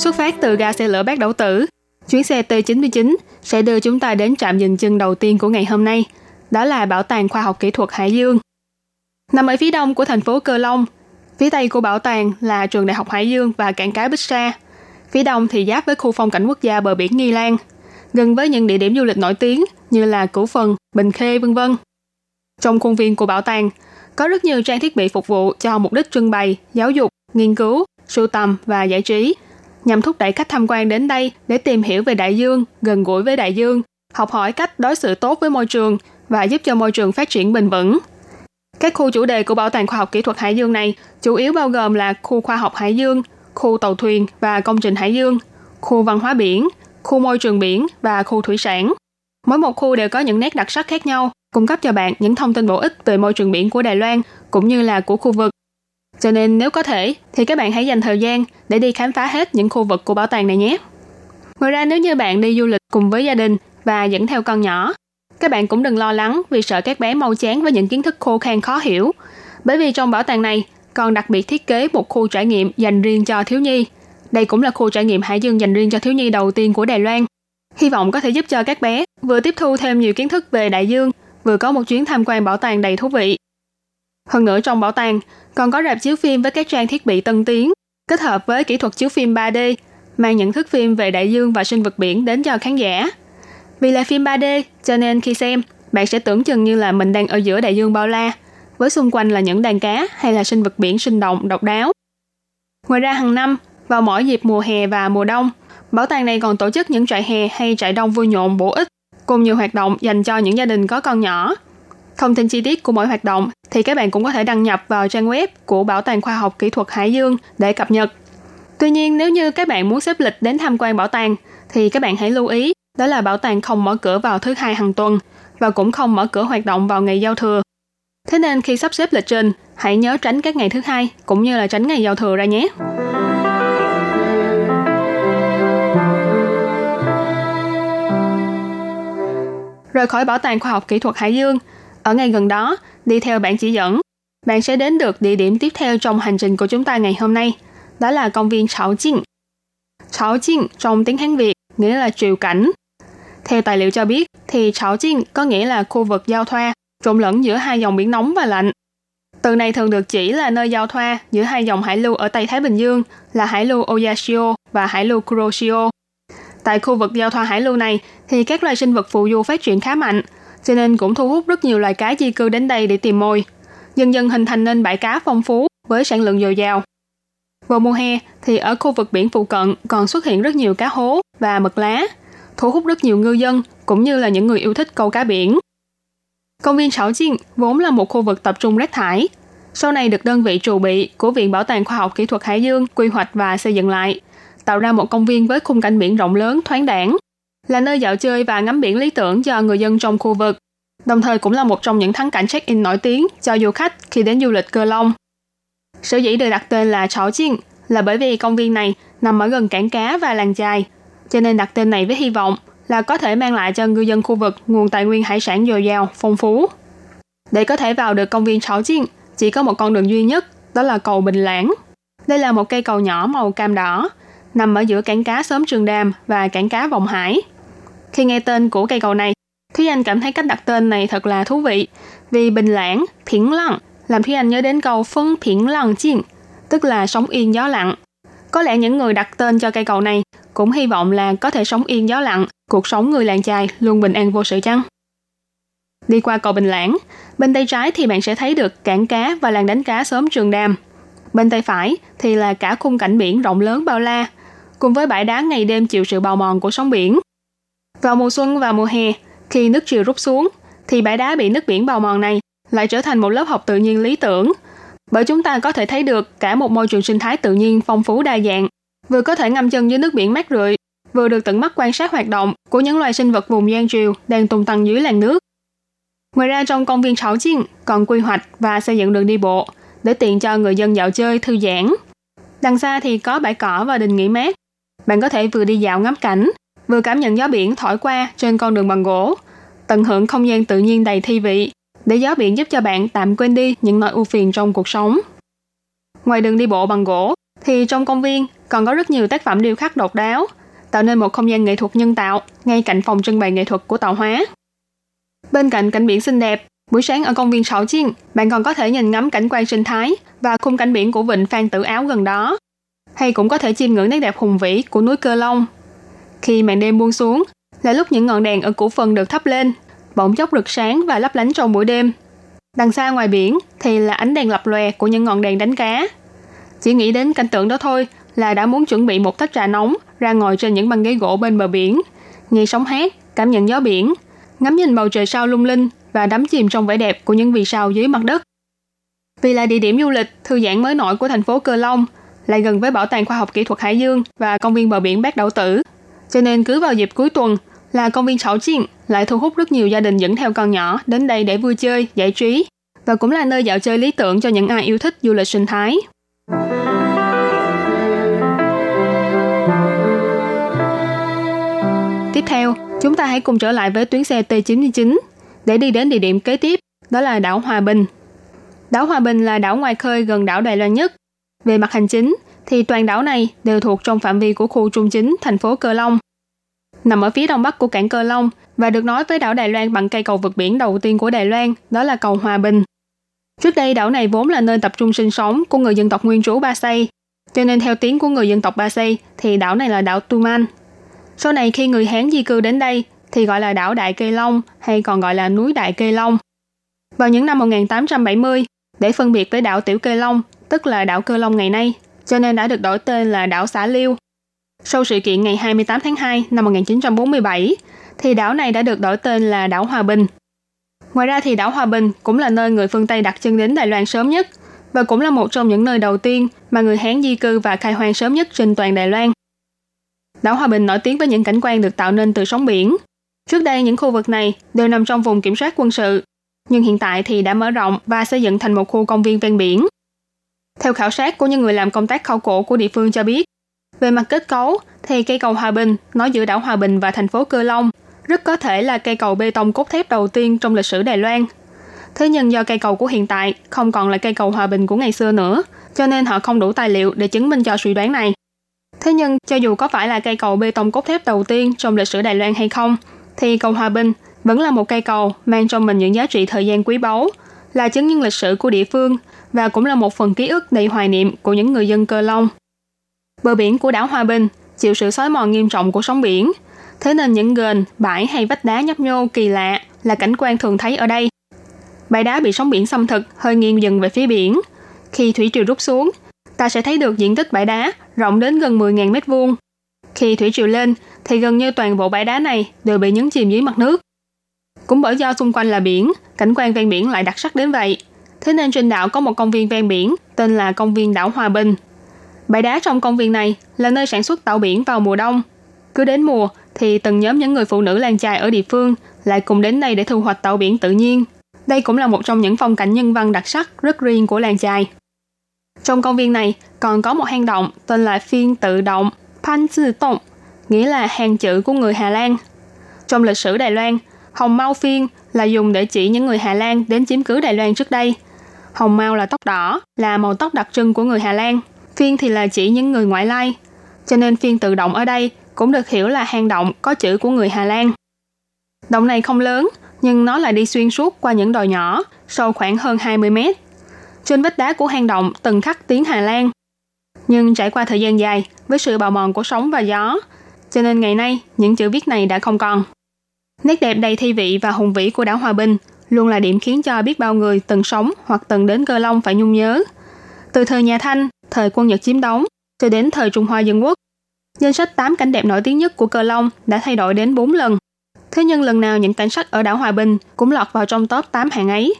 Xuất phát từ ga xe lửa Bát Đẩu Tử, chuyến xe T99 sẽ đưa chúng ta đến trạm dừng chân đầu tiên của ngày hôm nay, đó là Bảo tàng Khoa học Kỹ thuật Hải Dương. Nằm ở phía đông của thành phố Cơ Long, phía tây của bảo tàng là trường Đại học Hải Dương và cảng cá Bích Sa. Phía đông thì giáp với khu phong cảnh quốc gia bờ biển Nghi Lan, gần với những địa điểm du lịch nổi tiếng như là Cửu Phần, Bình Khê vân vân. Trong khuôn viên của bảo tàng có rất nhiều trang thiết bị phục vụ cho mục đích trưng bày, giáo dục, nghiên cứu, sưu tầm và giải trí – nhằm thúc đẩy khách tham quan đến đây để tìm hiểu về đại dương, gần gũi với đại dương, học hỏi cách đối xử tốt với môi trường và giúp cho môi trường phát triển bền vững. Các khu chủ đề của Bảo tàng Khoa học Kỹ thuật Hải Dương này chủ yếu bao gồm là khu khoa học Hải Dương, khu tàu thuyền và công trình Hải Dương, khu văn hóa biển, khu môi trường biển và khu thủy sản. Mỗi một khu đều có những nét đặc sắc khác nhau, cung cấp cho bạn những thông tin bổ ích về môi trường biển của Đài Loan cũng như là của khu vực cho nên nếu có thể thì các bạn hãy dành thời gian để đi khám phá hết những khu vực của bảo tàng này nhé. Ngoài ra nếu như bạn đi du lịch cùng với gia đình và dẫn theo con nhỏ, các bạn cũng đừng lo lắng vì sợ các bé mau chán với những kiến thức khô khan khó hiểu. Bởi vì trong bảo tàng này còn đặc biệt thiết kế một khu trải nghiệm dành riêng cho thiếu nhi. Đây cũng là khu trải nghiệm hải dương dành riêng cho thiếu nhi đầu tiên của Đài Loan. Hy vọng có thể giúp cho các bé vừa tiếp thu thêm nhiều kiến thức về đại dương, vừa có một chuyến tham quan bảo tàng đầy thú vị. Hơn nữa trong bảo tàng còn có rạp chiếu phim với các trang thiết bị tân tiến, kết hợp với kỹ thuật chiếu phim 3D, mang nhận thức phim về đại dương và sinh vật biển đến cho khán giả. Vì là phim 3D, cho nên khi xem, bạn sẽ tưởng chừng như là mình đang ở giữa đại dương bao la, với xung quanh là những đàn cá hay là sinh vật biển sinh động, độc đáo. Ngoài ra hàng năm, vào mỗi dịp mùa hè và mùa đông, Bảo tàng này còn tổ chức những trại hè hay trại đông vui nhộn bổ ích, cùng nhiều hoạt động dành cho những gia đình có con nhỏ. Thông tin chi tiết của mỗi hoạt động thì các bạn cũng có thể đăng nhập vào trang web của Bảo tàng Khoa học Kỹ thuật Hải Dương để cập nhật. Tuy nhiên, nếu như các bạn muốn xếp lịch đến tham quan bảo tàng, thì các bạn hãy lưu ý đó là bảo tàng không mở cửa vào thứ hai hàng tuần và cũng không mở cửa hoạt động vào ngày giao thừa. Thế nên khi sắp xếp lịch trình, hãy nhớ tránh các ngày thứ hai cũng như là tránh ngày giao thừa ra nhé. Rời khỏi Bảo tàng Khoa học Kỹ thuật Hải Dương, ở ngay gần đó, đi theo bản chỉ dẫn, bạn sẽ đến được địa điểm tiếp theo trong hành trình của chúng ta ngày hôm nay, đó là công viên Chảo Chinh. Chảo Chinh trong tiếng Hán Việt nghĩa là triều cảnh. Theo tài liệu cho biết, thì Chảo Chinh có nghĩa là khu vực giao thoa, trộn lẫn giữa hai dòng biển nóng và lạnh. Từ này thường được chỉ là nơi giao thoa giữa hai dòng hải lưu ở Tây Thái Bình Dương là hải lưu Oyashio và hải lưu Kuroshio. Tại khu vực giao thoa hải lưu này thì các loài sinh vật phù du phát triển khá mạnh, cho nên cũng thu hút rất nhiều loài cá di cư đến đây để tìm mồi. Dần dần hình thành nên bãi cá phong phú với sản lượng dồi dào. Vào mùa hè thì ở khu vực biển phụ cận còn xuất hiện rất nhiều cá hố và mực lá, thu hút rất nhiều ngư dân cũng như là những người yêu thích câu cá biển. Công viên Sảo Chiên vốn là một khu vực tập trung rác thải. Sau này được đơn vị trù bị của Viện Bảo tàng Khoa học Kỹ thuật Hải Dương quy hoạch và xây dựng lại, tạo ra một công viên với khung cảnh biển rộng lớn thoáng đãng, là nơi dạo chơi và ngắm biển lý tưởng cho người dân trong khu vực, đồng thời cũng là một trong những thắng cảnh check-in nổi tiếng cho du khách khi đến du lịch Cơ Long. Sở dĩ được đặt tên là Trảo Chiên là bởi vì công viên này nằm ở gần cảng cá và làng chài, cho nên đặt tên này với hy vọng là có thể mang lại cho ngư dân khu vực nguồn tài nguyên hải sản dồi dào, phong phú. Để có thể vào được công viên Trảo Chiên, chỉ có một con đường duy nhất, đó là cầu Bình Lãng. Đây là một cây cầu nhỏ màu cam đỏ, nằm ở giữa cảng cá xóm Trường Đàm và cảng cá Vọng Hải. Khi nghe tên của cây cầu này, Thúy Anh cảm thấy cách đặt tên này thật là thú vị, vì Bình Lãng, thiển Lặng làm Thúy Anh nhớ đến câu phân thiển Lặng Chiên, tức là sống yên gió lặng. Có lẽ những người đặt tên cho cây cầu này cũng hy vọng là có thể sống yên gió lặng, cuộc sống người làng chài luôn bình an vô sự chăng? Đi qua cầu Bình Lãng, bên tay trái thì bạn sẽ thấy được cảng cá và làng đánh cá xóm Trường Đàm. Bên tay phải thì là cả khung cảnh biển rộng lớn bao la, cùng với bãi đá ngày đêm chịu sự bào mòn của sóng biển. Vào mùa xuân và mùa hè, khi nước triều rút xuống, thì bãi đá bị nước biển bào mòn này lại trở thành một lớp học tự nhiên lý tưởng, bởi chúng ta có thể thấy được cả một môi trường sinh thái tự nhiên phong phú đa dạng, vừa có thể ngâm chân dưới nước biển mát rượi, vừa được tận mắt quan sát hoạt động của những loài sinh vật vùng Giang Triều đang tung tăng dưới làn nước. Ngoài ra trong công viên sáu Chiên còn quy hoạch và xây dựng đường đi bộ để tiện cho người dân dạo chơi thư giãn. Đằng xa thì có bãi cỏ và đình nghỉ mát. Bạn có thể vừa đi dạo ngắm cảnh, vừa cảm nhận gió biển thổi qua trên con đường bằng gỗ, tận hưởng không gian tự nhiên đầy thi vị, để gió biển giúp cho bạn tạm quên đi những nỗi ưu phiền trong cuộc sống. Ngoài đường đi bộ bằng gỗ, thì trong công viên còn có rất nhiều tác phẩm điêu khắc độc đáo, tạo nên một không gian nghệ thuật nhân tạo ngay cạnh phòng trưng bày nghệ thuật của tạo hóa. Bên cạnh cảnh biển xinh đẹp, buổi sáng ở công viên Sảo Chiên, bạn còn có thể nhìn ngắm cảnh quan sinh thái và khung cảnh biển của vịnh Phan Tử Áo gần đó. Hay cũng có thể chiêm ngưỡng nét đẹp hùng vĩ của núi Cơ Long. Khi màn đêm buông xuống, là lúc những ngọn đèn ở cổ phần được thắp lên, bỗng chốc rực sáng và lấp lánh trong buổi đêm. Đằng xa ngoài biển thì là ánh đèn lập lòe của những ngọn đèn đánh cá. Chỉ nghĩ đến cảnh tượng đó thôi là đã muốn chuẩn bị một tách trà nóng ra ngồi trên những băng ghế gỗ bên bờ biển, nghe sóng hát, cảm nhận gió biển, ngắm nhìn bầu trời sao lung linh và đắm chìm trong vẻ đẹp của những vì sao dưới mặt đất. Vì là địa điểm du lịch thư giãn mới nổi của thành phố Cơ Long, lại gần với Bảo tàng Khoa học Kỹ thuật Hải Dương và công viên bờ biển Bát Đậu Tử. Cho nên cứ vào dịp cuối tuần là công viên sáu Chiên lại thu hút rất nhiều gia đình dẫn theo con nhỏ đến đây để vui chơi, giải trí và cũng là nơi dạo chơi lý tưởng cho những ai yêu thích du lịch sinh thái. Tiếp theo, chúng ta hãy cùng trở lại với tuyến xe T99 để đi đến địa điểm kế tiếp, đó là đảo Hòa Bình. Đảo Hòa Bình là đảo ngoài khơi gần đảo Đài Loan nhất. Về mặt hành chính, thì toàn đảo này đều thuộc trong phạm vi của khu trung chính thành phố Cơ Long. Nằm ở phía đông bắc của cảng Cơ Long và được nói với đảo Đài Loan bằng cây cầu vượt biển đầu tiên của Đài Loan, đó là cầu Hòa Bình. Trước đây đảo này vốn là nơi tập trung sinh sống của người dân tộc nguyên trú Ba Xây, cho nên theo tiếng của người dân tộc Ba Xây thì đảo này là đảo Tuman. Sau này khi người Hán di cư đến đây thì gọi là đảo Đại Kê Long hay còn gọi là núi Đại Kê Long. Vào những năm 1870, để phân biệt với đảo Tiểu Kê Long, tức là đảo Cơ Long ngày nay, cho nên đã được đổi tên là đảo Xã Liêu. Sau sự kiện ngày 28 tháng 2 năm 1947, thì đảo này đã được đổi tên là đảo Hòa Bình. Ngoài ra thì đảo Hòa Bình cũng là nơi người phương Tây đặt chân đến Đài Loan sớm nhất và cũng là một trong những nơi đầu tiên mà người Hán di cư và khai hoang sớm nhất trên toàn Đài Loan. Đảo Hòa Bình nổi tiếng với những cảnh quan được tạo nên từ sóng biển. Trước đây những khu vực này đều nằm trong vùng kiểm soát quân sự, nhưng hiện tại thì đã mở rộng và xây dựng thành một khu công viên ven biển. Theo khảo sát của những người làm công tác khảo cổ của địa phương cho biết, về mặt kết cấu thì cây cầu Hòa Bình nối giữa đảo Hòa Bình và thành phố Cơ Long rất có thể là cây cầu bê tông cốt thép đầu tiên trong lịch sử Đài Loan. Thế nhưng do cây cầu của hiện tại không còn là cây cầu hòa bình của ngày xưa nữa, cho nên họ không đủ tài liệu để chứng minh cho suy đoán này. Thế nhưng cho dù có phải là cây cầu bê tông cốt thép đầu tiên trong lịch sử Đài Loan hay không, thì cầu Hòa Bình vẫn là một cây cầu mang trong mình những giá trị thời gian quý báu, là chứng nhân lịch sử của địa phương và cũng là một phần ký ức đầy hoài niệm của những người dân cơ long. Bờ biển của đảo Hòa Bình chịu sự xói mòn nghiêm trọng của sóng biển, thế nên những gền, bãi hay vách đá nhấp nhô kỳ lạ là cảnh quan thường thấy ở đây. Bãi đá bị sóng biển xâm thực hơi nghiêng dần về phía biển. Khi thủy triều rút xuống, ta sẽ thấy được diện tích bãi đá rộng đến gần 10.000 mét vuông. Khi thủy triều lên, thì gần như toàn bộ bãi đá này đều bị nhấn chìm dưới mặt nước. Cũng bởi do xung quanh là biển, cảnh quan ven biển lại đặc sắc đến vậy. Thế nên trên đảo có một công viên ven biển tên là công viên đảo Hòa Bình. Bãi đá trong công viên này là nơi sản xuất tàu biển vào mùa đông. Cứ đến mùa thì từng nhóm những người phụ nữ làng chài ở địa phương lại cùng đến đây để thu hoạch tàu biển tự nhiên. Đây cũng là một trong những phong cảnh nhân văn đặc sắc rất riêng của làng chài. Trong công viên này còn có một hang động tên là phiên tự động Pan Zư Tông, nghĩa là hàng chữ của người Hà Lan. Trong lịch sử Đài Loan, hồng mau phiên là dùng để chỉ những người Hà Lan đến chiếm cứ Đài Loan trước đây. Hồng Mao là tóc đỏ, là màu tóc đặc trưng của người Hà Lan. Phiên thì là chỉ những người ngoại lai. Cho nên phiên tự động ở đây cũng được hiểu là hang động có chữ của người Hà Lan. Động này không lớn, nhưng nó lại đi xuyên suốt qua những đồi nhỏ, sâu khoảng hơn 20 mét. Trên vách đá của hang động từng khắc tiếng Hà Lan. Nhưng trải qua thời gian dài, với sự bào mòn của sóng và gió, cho nên ngày nay những chữ viết này đã không còn. Nét đẹp đầy thi vị và hùng vĩ của đảo Hòa Bình luôn là điểm khiến cho biết bao người từng sống hoặc từng đến Cơ Long phải nhung nhớ. Từ thời nhà Thanh, thời quân Nhật chiếm đóng, cho đến thời Trung Hoa Dân Quốc, danh sách 8 cảnh đẹp nổi tiếng nhất của Cơ Long đã thay đổi đến 4 lần. Thế nhưng lần nào những cảnh sắc ở đảo Hòa Bình cũng lọt vào trong top 8 hạng ấy,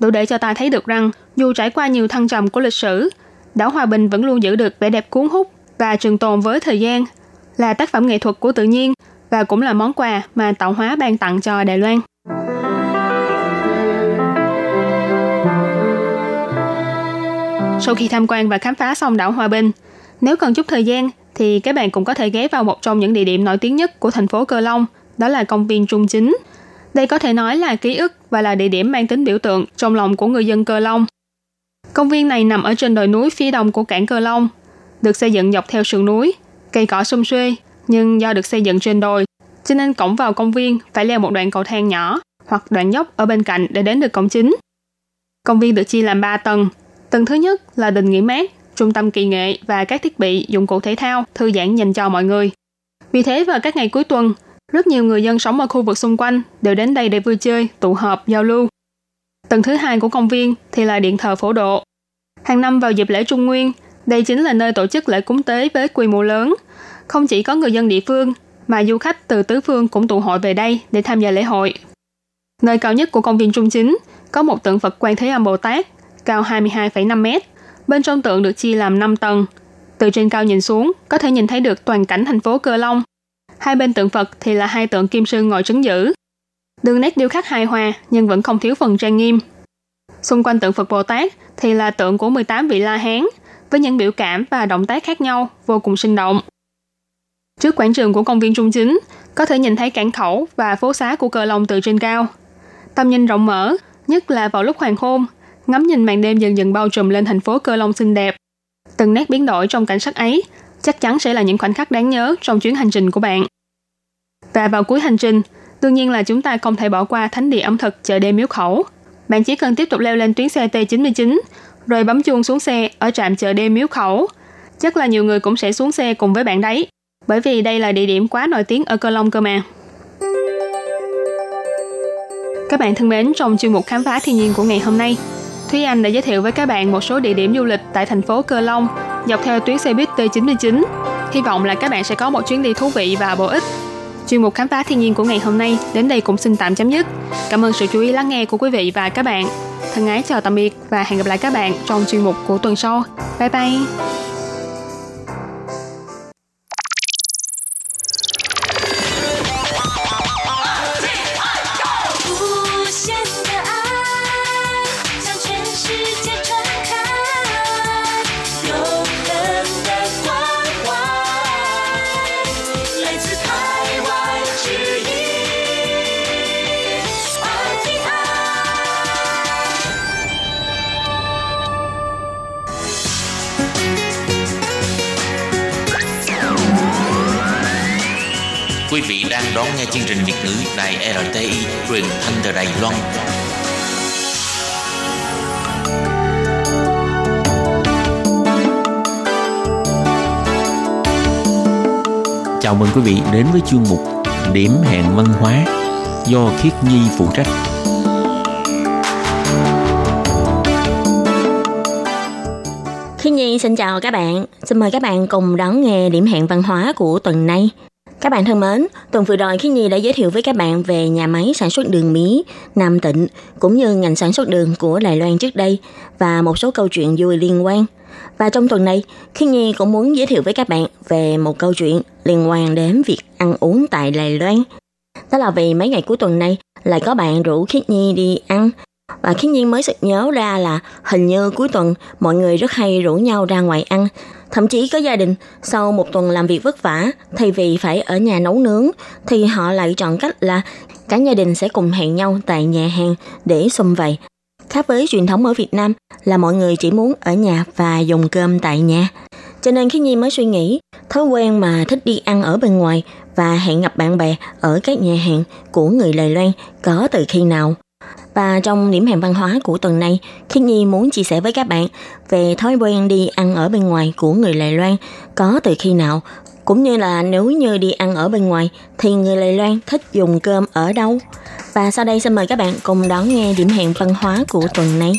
đủ để cho ta thấy được rằng dù trải qua nhiều thăng trầm của lịch sử, đảo Hòa Bình vẫn luôn giữ được vẻ đẹp cuốn hút và trường tồn với thời gian, là tác phẩm nghệ thuật của tự nhiên và cũng là món quà mà tạo hóa ban tặng cho Đài Loan. Sau khi tham quan và khám phá xong đảo Hòa Bình, nếu cần chút thời gian thì các bạn cũng có thể ghé vào một trong những địa điểm nổi tiếng nhất của thành phố Cơ Long, đó là công viên Trung Chính. Đây có thể nói là ký ức và là địa điểm mang tính biểu tượng trong lòng của người dân Cơ Long. Công viên này nằm ở trên đồi núi phía đông của cảng Cơ Long, được xây dựng dọc theo sườn núi, cây cỏ xum xuê, nhưng do được xây dựng trên đồi, cho nên cổng vào công viên phải leo một đoạn cầu thang nhỏ hoặc đoạn dốc ở bên cạnh để đến được cổng chính. Công viên được chia làm 3 tầng. Tầng thứ nhất là đình nghỉ mát, trung tâm kỳ nghệ và các thiết bị dụng cụ thể thao thư giãn dành cho mọi người. Vì thế vào các ngày cuối tuần, rất nhiều người dân sống ở khu vực xung quanh đều đến đây để vui chơi, tụ họp, giao lưu. Tầng thứ hai của công viên thì là điện thờ phổ độ. Hàng năm vào dịp lễ Trung Nguyên, đây chính là nơi tổ chức lễ cúng tế với quy mô lớn. Không chỉ có người dân địa phương, mà du khách từ tứ phương cũng tụ hội về đây để tham gia lễ hội. Nơi cao nhất của công viên Trung Chính có một tượng Phật Quan Thế Âm Bồ Tát cao 22,5 mét. Bên trong tượng được chia làm 5 tầng. Từ trên cao nhìn xuống, có thể nhìn thấy được toàn cảnh thành phố Cơ Long. Hai bên tượng Phật thì là hai tượng kim sư ngồi trấn giữ. Đường nét điêu khắc hài hòa nhưng vẫn không thiếu phần trang nghiêm. Xung quanh tượng Phật Bồ Tát thì là tượng của 18 vị La Hán với những biểu cảm và động tác khác nhau vô cùng sinh động. Trước quảng trường của công viên Trung Chính, có thể nhìn thấy cảng khẩu và phố xá của cờ Long từ trên cao. Tầm nhìn rộng mở, nhất là vào lúc hoàng hôn, ngắm nhìn màn đêm dần dần bao trùm lên thành phố Cơ Long xinh đẹp. Từng nét biến đổi trong cảnh sắc ấy chắc chắn sẽ là những khoảnh khắc đáng nhớ trong chuyến hành trình của bạn. Và vào cuối hành trình, đương nhiên là chúng ta không thể bỏ qua thánh địa ẩm thực chợ đêm miếu khẩu. Bạn chỉ cần tiếp tục leo lên tuyến xe T99, rồi bấm chuông xuống xe ở trạm chợ đêm miếu khẩu. Chắc là nhiều người cũng sẽ xuống xe cùng với bạn đấy, bởi vì đây là địa điểm quá nổi tiếng ở Cơ Long cơ mà. Các bạn thân mến, trong chuyên mục khám phá thiên nhiên của ngày hôm nay, Thúy Anh đã giới thiệu với các bạn một số địa điểm du lịch tại thành phố Cơ Long, dọc theo tuyến xe buýt T99. Hy vọng là các bạn sẽ có một chuyến đi thú vị và bổ ích. Chuyên mục khám phá thiên nhiên của ngày hôm nay đến đây cũng xin tạm chấm dứt. Cảm ơn sự chú ý lắng nghe của quý vị và các bạn. Thân ái chào tạm biệt và hẹn gặp lại các bạn trong chuyên mục của tuần sau. Bye bye! Chương trình Việt ngữ Đài RTI truyền thanh từ Đài Loan. Chào mừng quý vị đến với chuyên mục Điểm hẹn văn hóa do Khiết Nhi phụ trách. Khiết Nhi xin chào các bạn. Xin mời các bạn cùng đón nghe điểm hẹn văn hóa của tuần này. Các bạn thân mến, tuần vừa rồi khi Nhi đã giới thiệu với các bạn về nhà máy sản xuất đường mía Nam Tịnh cũng như ngành sản xuất đường của Đài Loan trước đây và một số câu chuyện vui liên quan. Và trong tuần này, khi Nhi cũng muốn giới thiệu với các bạn về một câu chuyện liên quan đến việc ăn uống tại Đài Loan. Đó là vì mấy ngày cuối tuần này lại có bạn rủ Khiết Nhi đi ăn và Khiết Nhi mới sực nhớ ra là hình như cuối tuần mọi người rất hay rủ nhau ra ngoài ăn Thậm chí có gia đình sau một tuần làm việc vất vả, thay vì phải ở nhà nấu nướng, thì họ lại chọn cách là cả gia đình sẽ cùng hẹn nhau tại nhà hàng để xung vầy. Khác với truyền thống ở Việt Nam là mọi người chỉ muốn ở nhà và dùng cơm tại nhà. Cho nên khi Nhi mới suy nghĩ, thói quen mà thích đi ăn ở bên ngoài và hẹn gặp bạn bè ở các nhà hàng của người Đài Loan có từ khi nào. Và trong điểm hẹn văn hóa của tuần này, Khiết Nhi muốn chia sẻ với các bạn về thói quen đi ăn ở bên ngoài của người Lài Loan có từ khi nào, cũng như là nếu như đi ăn ở bên ngoài thì người Lài Loan thích dùng cơm ở đâu. Và sau đây xin mời các bạn cùng đón nghe điểm hẹn văn hóa của tuần này.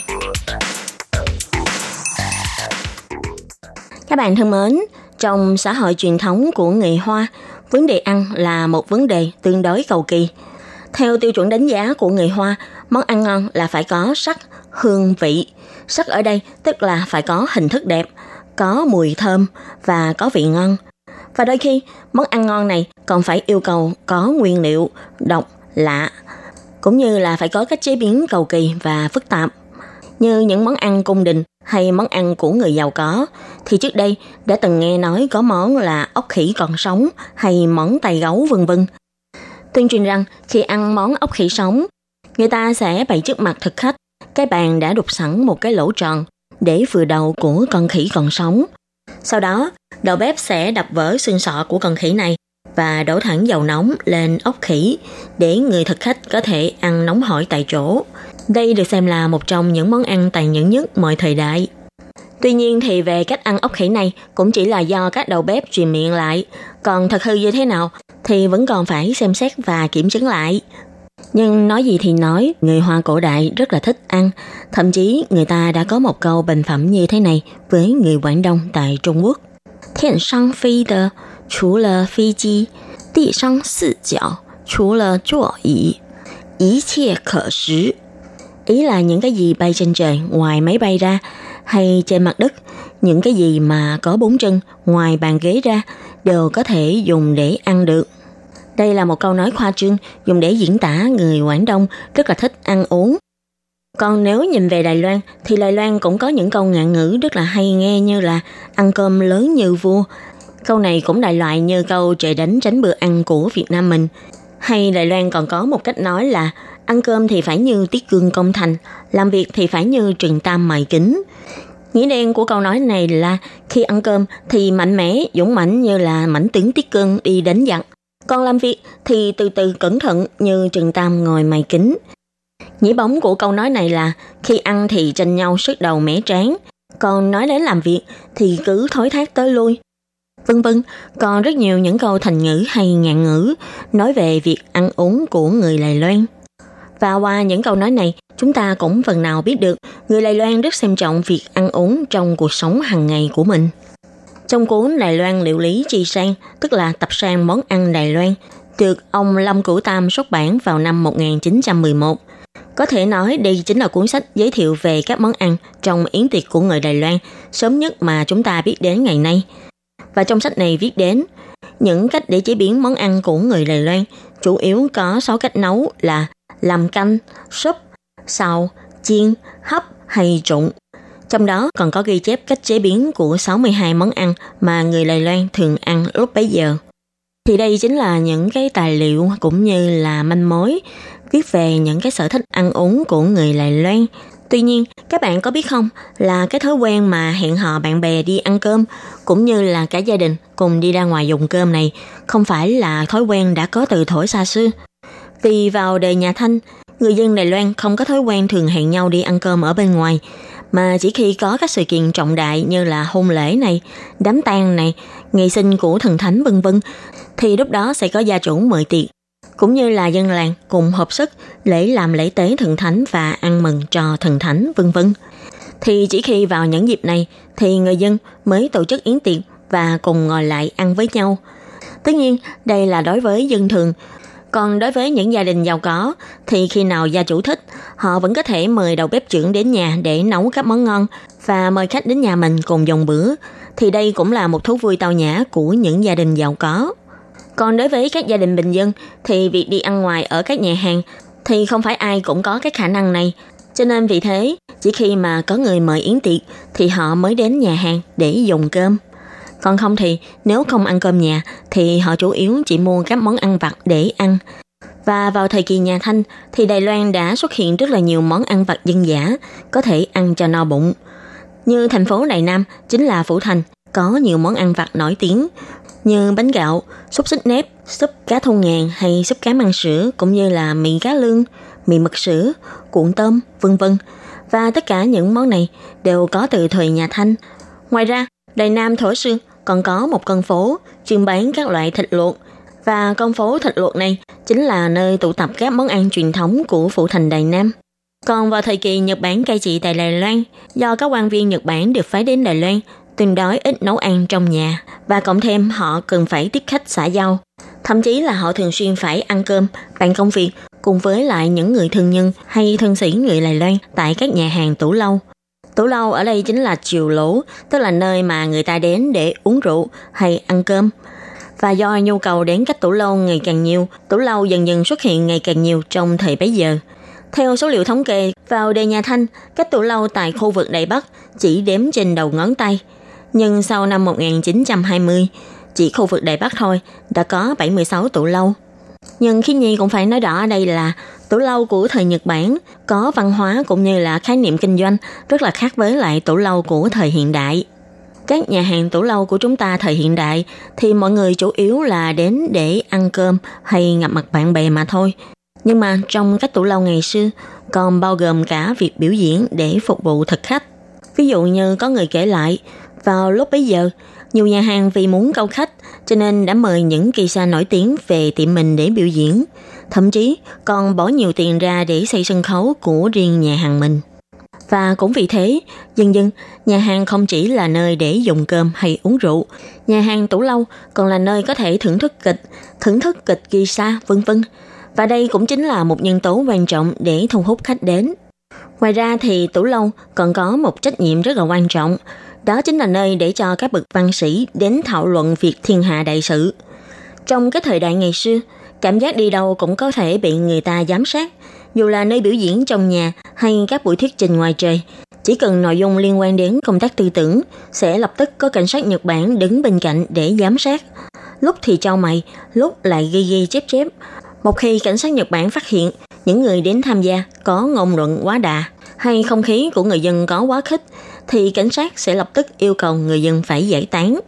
Các bạn thân mến, trong xã hội truyền thống của người Hoa, vấn đề ăn là một vấn đề tương đối cầu kỳ. Theo tiêu chuẩn đánh giá của người Hoa, món ăn ngon là phải có sắc, hương vị. Sắc ở đây tức là phải có hình thức đẹp, có mùi thơm và có vị ngon. Và đôi khi, món ăn ngon này còn phải yêu cầu có nguyên liệu độc, lạ, cũng như là phải có cách chế biến cầu kỳ và phức tạp. Như những món ăn cung đình hay món ăn của người giàu có, thì trước đây đã từng nghe nói có món là ốc khỉ còn sống hay món tay gấu vân vân. Tuyên truyền rằng khi ăn món ốc khỉ sống, người ta sẽ bày trước mặt thực khách cái bàn đã đục sẵn một cái lỗ tròn để vừa đầu của con khỉ còn sống. Sau đó, đầu bếp sẽ đập vỡ xương sọ của con khỉ này và đổ thẳng dầu nóng lên ốc khỉ để người thực khách có thể ăn nóng hổi tại chỗ. Đây được xem là một trong những món ăn tàn nhẫn nhất mọi thời đại. Tuy nhiên thì về cách ăn ốc khỉ này cũng chỉ là do các đầu bếp truyền miệng lại, còn thật hư như thế nào thì vẫn còn phải xem xét và kiểm chứng lại. Nhưng nói gì thì nói, người Hoa cổ đại rất là thích ăn. Thậm chí người ta đã có một câu bình phẩm như thế này với người Quảng Đông tại Trung Quốc. Thiện sang phi de, chú là phi chi, tị sang sự chảo, chú là chuo ý, ý chia khở sứ. Ý là những cái gì bay trên trời ngoài máy bay ra, hay trên mặt đất, những cái gì mà có bốn chân ngoài bàn ghế ra đều có thể dùng để ăn được. Đây là một câu nói khoa trương dùng để diễn tả người Quảng Đông rất là thích ăn uống. Còn nếu nhìn về Đài Loan thì Đài Loan cũng có những câu ngạn ngữ rất là hay nghe như là ăn cơm lớn như vua. Câu này cũng đại loại như câu trời đánh tránh bữa ăn của Việt Nam mình. Hay Đài Loan còn có một cách nói là ăn cơm thì phải như tiết cương công thành, làm việc thì phải như trừng tam mài kính. Nghĩa đen của câu nói này là khi ăn cơm thì mạnh mẽ, dũng mãnh như là mảnh tướng tiết cương đi đánh giặc. Còn làm việc thì từ từ cẩn thận như Trừng Tam ngồi mày kính. Nhĩ bóng của câu nói này là khi ăn thì tranh nhau sức đầu mẻ trán, còn nói đến làm việc thì cứ thối thác tới lui. Vân vân, còn rất nhiều những câu thành ngữ hay ngạn ngữ nói về việc ăn uống của người Lài Loan. Và qua những câu nói này, chúng ta cũng phần nào biết được người Lài Loan rất xem trọng việc ăn uống trong cuộc sống hàng ngày của mình. Trong cuốn Đài Loan liệu lý chi sang, tức là tập sang món ăn Đài Loan, được ông Lâm Cửu Tam xuất bản vào năm 1911. Có thể nói đây chính là cuốn sách giới thiệu về các món ăn trong yến tiệc của người Đài Loan sớm nhất mà chúng ta biết đến ngày nay. Và trong sách này viết đến những cách để chế biến món ăn của người Đài Loan chủ yếu có 6 cách nấu là làm canh, súp, xào, chiên, hấp hay trụng. Trong đó còn có ghi chép cách chế biến của 62 món ăn mà người Đài Loan thường ăn lúc bấy giờ. Thì đây chính là những cái tài liệu cũng như là manh mối viết về những cái sở thích ăn uống của người Đài Loan. Tuy nhiên, các bạn có biết không là cái thói quen mà hẹn hò bạn bè đi ăn cơm cũng như là cả gia đình cùng đi ra ngoài dùng cơm này không phải là thói quen đã có từ thổi xa xưa. Vì vào đời nhà Thanh, người dân Đài Loan không có thói quen thường hẹn nhau đi ăn cơm ở bên ngoài, mà chỉ khi có các sự kiện trọng đại như là hôn lễ này, đám tang này, ngày sinh của thần thánh vân vân, thì lúc đó sẽ có gia chủ mời tiệc, cũng như là dân làng cùng hợp sức lễ làm lễ tế thần thánh và ăn mừng cho thần thánh vân vân. Thì chỉ khi vào những dịp này thì người dân mới tổ chức yến tiệc và cùng ngồi lại ăn với nhau. Tất nhiên, đây là đối với dân thường, còn đối với những gia đình giàu có thì khi nào gia chủ thích, họ vẫn có thể mời đầu bếp trưởng đến nhà để nấu các món ngon và mời khách đến nhà mình cùng dùng bữa. Thì đây cũng là một thú vui tao nhã của những gia đình giàu có. Còn đối với các gia đình bình dân thì việc đi ăn ngoài ở các nhà hàng thì không phải ai cũng có cái khả năng này. Cho nên vì thế, chỉ khi mà có người mời yến tiệc thì họ mới đến nhà hàng để dùng cơm. Còn không thì nếu không ăn cơm nhà thì họ chủ yếu chỉ mua các món ăn vặt để ăn. Và vào thời kỳ nhà Thanh thì Đài Loan đã xuất hiện rất là nhiều món ăn vặt dân dã có thể ăn cho no bụng. Như thành phố Đài Nam chính là Phủ Thành có nhiều món ăn vặt nổi tiếng như bánh gạo, xúc xích nếp, súp cá thôn ngàn hay súp cá măng sữa cũng như là mì cá lương, mì mực sữa, cuộn tôm, vân vân. Và tất cả những món này đều có từ thời nhà Thanh. Ngoài ra, Đài Nam Thổ Sương còn có một con phố chuyên bán các loại thịt luộc và con phố thịt luộc này chính là nơi tụ tập các món ăn truyền thống của phủ thành Đài Nam. Còn vào thời kỳ Nhật Bản cai trị tại Đài Loan, do các quan viên Nhật Bản được phái đến Đài Loan, tương đối ít nấu ăn trong nhà và cộng thêm họ cần phải tiếp khách xã giao. Thậm chí là họ thường xuyên phải ăn cơm, bàn công việc cùng với lại những người thân nhân hay thân sĩ người Đài Loan tại các nhà hàng tủ lâu. Tủ lâu ở đây chính là chiều lỗ, tức là nơi mà người ta đến để uống rượu hay ăn cơm. Và do nhu cầu đến các tủ lâu ngày càng nhiều, tủ lâu dần dần xuất hiện ngày càng nhiều trong thời bấy giờ. Theo số liệu thống kê, vào đề nhà Thanh, các tủ lâu tại khu vực Đại Bắc chỉ đếm trên đầu ngón tay. Nhưng sau năm 1920, chỉ khu vực Đại Bắc thôi, đã có 76 tủ lâu. Nhưng khi Nhi cũng phải nói rõ ở đây là tủ lâu của thời Nhật Bản có văn hóa cũng như là khái niệm kinh doanh rất là khác với lại tủ lâu của thời hiện đại. Các nhà hàng tủ lâu của chúng ta thời hiện đại thì mọi người chủ yếu là đến để ăn cơm hay gặp mặt bạn bè mà thôi. Nhưng mà trong các tủ lâu ngày xưa còn bao gồm cả việc biểu diễn để phục vụ thực khách. Ví dụ như có người kể lại, vào lúc bấy giờ, nhiều nhà hàng vì muốn câu khách cho nên đã mời những kỳ sa nổi tiếng về tiệm mình để biểu diễn, thậm chí còn bỏ nhiều tiền ra để xây sân khấu của riêng nhà hàng mình. Và cũng vì thế, dần dần, nhà hàng không chỉ là nơi để dùng cơm hay uống rượu, nhà hàng tủ lâu còn là nơi có thể thưởng thức kịch, thưởng thức kịch kỳ sa, vân vân. Và đây cũng chính là một nhân tố quan trọng để thu hút khách đến. Ngoài ra thì tủ lâu còn có một trách nhiệm rất là quan trọng, đó chính là nơi để cho các bậc văn sĩ đến thảo luận việc thiên hạ đại sự. Trong cái thời đại ngày xưa, cảm giác đi đâu cũng có thể bị người ta giám sát, dù là nơi biểu diễn trong nhà hay các buổi thuyết trình ngoài trời. Chỉ cần nội dung liên quan đến công tác tư tưởng, sẽ lập tức có cảnh sát Nhật Bản đứng bên cạnh để giám sát. Lúc thì trao mày, lúc lại ghi ghi chép chép. Một khi cảnh sát Nhật Bản phát hiện những người đến tham gia có ngôn luận quá đà hay không khí của người dân có quá khích, thì cảnh sát sẽ lập tức yêu cầu người dân phải giải tán.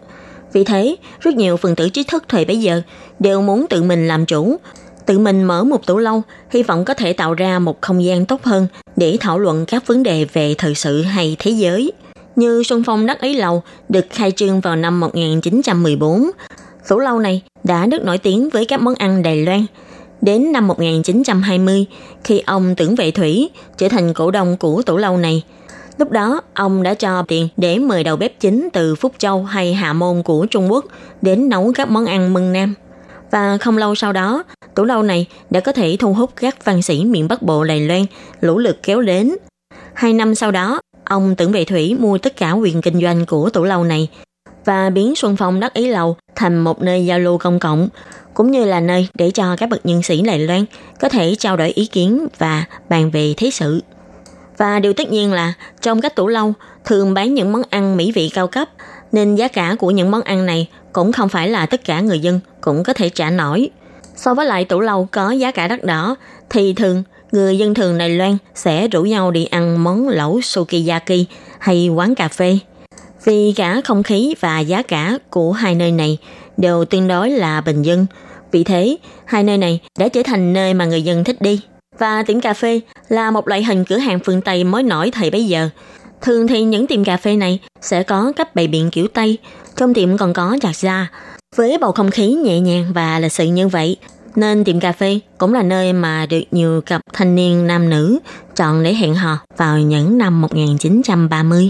Vì thế, rất nhiều phần tử trí thức thời bấy giờ đều muốn tự mình làm chủ, tự mình mở một tủ lâu, hy vọng có thể tạo ra một không gian tốt hơn để thảo luận các vấn đề về thời sự hay thế giới. Như Xuân Phong Đắc Ý Lầu được khai trương vào năm 1914. Tủ lâu này đã được nổi tiếng với các món ăn Đài Loan. Đến năm 1920, khi ông Tưởng Vệ Thủy trở thành cổ đông của tủ lâu này, Lúc đó, ông đã cho tiền để mời đầu bếp chính từ Phúc Châu hay Hạ Môn của Trung Quốc đến nấu các món ăn mừng Nam. Và không lâu sau đó, tủ lâu này đã có thể thu hút các văn sĩ miền Bắc Bộ Đài Loan lũ lượt kéo đến. Hai năm sau đó, ông Tưởng Vệ Thủy mua tất cả quyền kinh doanh của tủ lâu này và biến Xuân Phong đắc ý lầu thành một nơi giao lưu công cộng, cũng như là nơi để cho các bậc nhân sĩ Đài Loan có thể trao đổi ý kiến và bàn về thế sự. Và điều tất nhiên là trong các tủ lâu thường bán những món ăn mỹ vị cao cấp, nên giá cả của những món ăn này cũng không phải là tất cả người dân cũng có thể trả nổi. So với lại tủ lâu có giá cả đắt đỏ, thì thường người dân thường Đài Loan sẽ rủ nhau đi ăn món lẩu sukiyaki hay quán cà phê. Vì cả không khí và giá cả của hai nơi này đều tương đối là bình dân, vì thế hai nơi này đã trở thành nơi mà người dân thích đi. Và tiệm cà phê là một loại hình cửa hàng phương Tây mới nổi thời bấy giờ. Thường thì những tiệm cà phê này sẽ có cách bày biện kiểu Tây, trong tiệm còn có giặt ra. Với bầu không khí nhẹ nhàng và lịch sự như vậy, nên tiệm cà phê cũng là nơi mà được nhiều cặp thanh niên nam nữ chọn để hẹn hò vào những năm 1930.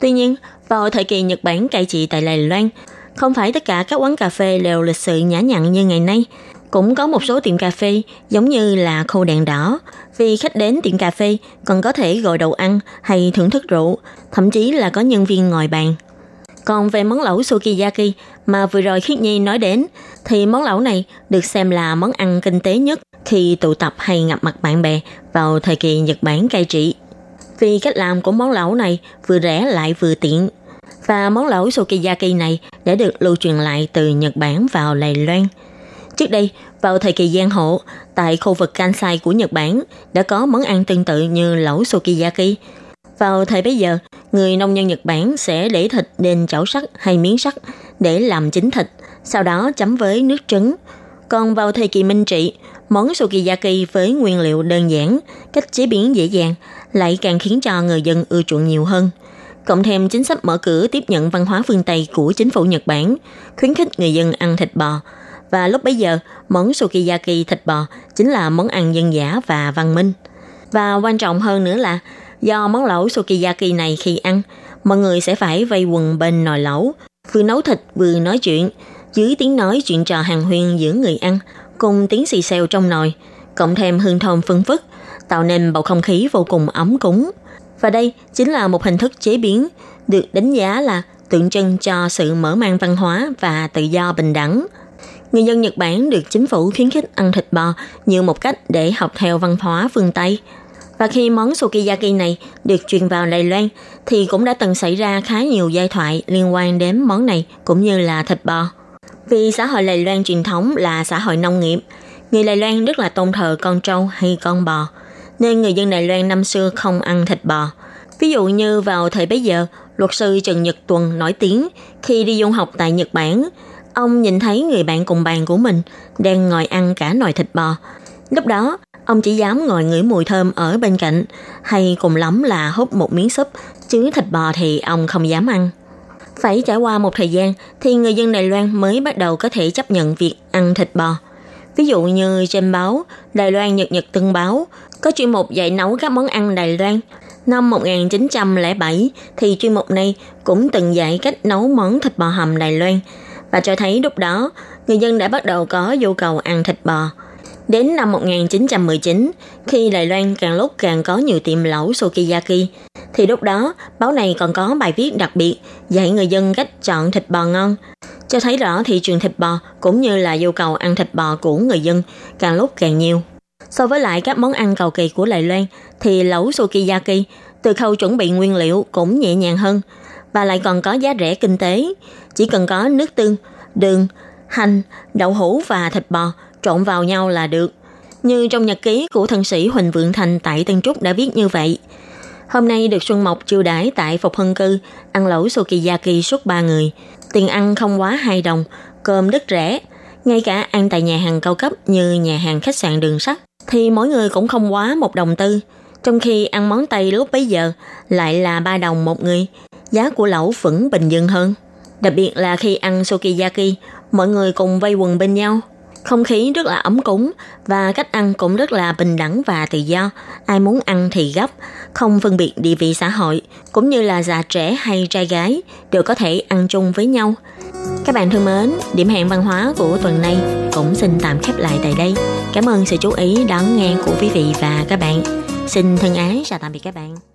Tuy nhiên, vào thời kỳ Nhật Bản cai trị tại Đài Loan, không phải tất cả các quán cà phê đều lịch sự nhã nhặn như ngày nay. Cũng có một số tiệm cà phê giống như là khâu đèn đỏ, vì khách đến tiệm cà phê còn có thể gọi đồ ăn hay thưởng thức rượu, thậm chí là có nhân viên ngồi bàn. Còn về món lẩu sukiyaki mà vừa rồi Khiết Nhi nói đến, thì món lẩu này được xem là món ăn kinh tế nhất khi tụ tập hay gặp mặt bạn bè vào thời kỳ Nhật Bản cai trị. Vì cách làm của món lẩu này vừa rẻ lại vừa tiện. Và món lẩu sukiyaki này đã được lưu truyền lại từ Nhật Bản vào Đài Loan. Trước đây, vào thời kỳ Giang Hộ, tại khu vực Kansai của Nhật Bản đã có món ăn tương tự như lẩu sukiyaki. Vào thời bấy giờ, người nông dân Nhật Bản sẽ để thịt lên chảo sắt hay miếng sắt để làm chín thịt, sau đó chấm với nước trứng. Còn vào thời kỳ Minh Trị, món sukiyaki với nguyên liệu đơn giản, cách chế biến dễ dàng lại càng khiến cho người dân ưa chuộng nhiều hơn. Cộng thêm chính sách mở cửa tiếp nhận văn hóa phương Tây của chính phủ Nhật Bản, khuyến khích người dân ăn thịt bò. Và lúc bấy giờ, món sukiyaki thịt bò chính là món ăn dân dã và văn minh. Và quan trọng hơn nữa là do món lẩu sukiyaki này khi ăn, mọi người sẽ phải vây quần bên nồi lẩu, vừa nấu thịt vừa nói chuyện, dưới tiếng nói chuyện trò hàng huyên giữa người ăn, cùng tiếng xì xèo trong nồi, cộng thêm hương thơm phân phức, tạo nên bầu không khí vô cùng ấm cúng. Và đây chính là một hình thức chế biến được đánh giá là tượng trưng cho sự mở mang văn hóa và tự do bình đẳng. Người dân Nhật Bản được chính phủ khuyến khích ăn thịt bò như một cách để học theo văn hóa phương Tây. Và khi món sukiyaki này được truyền vào Đài Loan thì cũng đã từng xảy ra khá nhiều giai thoại liên quan đến món này cũng như là thịt bò. Vì xã hội Đài Loan truyền thống là xã hội nông nghiệp, người Đài Loan rất là tôn thờ con trâu hay con bò, nên người dân Đài Loan năm xưa không ăn thịt bò. Ví dụ như vào thời bấy giờ, luật sư Trần Nhật Tuần nổi tiếng khi đi du học tại Nhật Bản, ông nhìn thấy người bạn cùng bàn của mình đang ngồi ăn cả nồi thịt bò. Lúc đó, ông chỉ dám ngồi ngửi mùi thơm ở bên cạnh, hay cùng lắm là hút một miếng súp, chứ thịt bò thì ông không dám ăn. Phải trải qua một thời gian thì người dân Đài Loan mới bắt đầu có thể chấp nhận việc ăn thịt bò. Ví dụ như trên báo Đài Loan Nhật Nhật Tân Báo có chuyên mục dạy nấu các món ăn Đài Loan. Năm 1907 thì chuyên mục này cũng từng dạy cách nấu món thịt bò hầm Đài Loan và cho thấy lúc đó người dân đã bắt đầu có nhu cầu ăn thịt bò. Đến năm 1919, khi Đài Loan càng lúc càng có nhiều tiệm lẩu sukiyaki, thì lúc đó báo này còn có bài viết đặc biệt dạy người dân cách chọn thịt bò ngon, cho thấy rõ thị trường thịt bò cũng như là nhu cầu ăn thịt bò của người dân càng lúc càng nhiều. So với lại các món ăn cầu kỳ của Đài Loan, thì lẩu sukiyaki từ khâu chuẩn bị nguyên liệu cũng nhẹ nhàng hơn và lại còn có giá rẻ kinh tế. Chỉ cần có nước tương, đường, hành, đậu hũ và thịt bò trộn vào nhau là được. Như trong nhật ký của thần sĩ Huỳnh Vượng Thành tại Tân Trúc đã viết như vậy. Hôm nay được Xuân Mộc chiêu đãi tại Phục Hân Cư, ăn lẩu sukiyaki suốt 3 người. Tiền ăn không quá 2 đồng, cơm rất rẻ. Ngay cả ăn tại nhà hàng cao cấp như nhà hàng khách sạn đường sắt thì mỗi người cũng không quá một đồng tư. Trong khi ăn món Tây lúc bấy giờ lại là 3 đồng một người, giá của lẩu vẫn bình dân hơn. Đặc biệt là khi ăn sukiyaki, mọi người cùng vây quần bên nhau. Không khí rất là ấm cúng và cách ăn cũng rất là bình đẳng và tự do. Ai muốn ăn thì gấp, không phân biệt địa vị xã hội, cũng như là già trẻ hay trai gái đều có thể ăn chung với nhau. Các bạn thân mến, điểm hẹn văn hóa của tuần này cũng xin tạm khép lại tại đây. Cảm ơn sự chú ý đón nghe của quý vị và các bạn. Xin thân ái chào tạm biệt các bạn.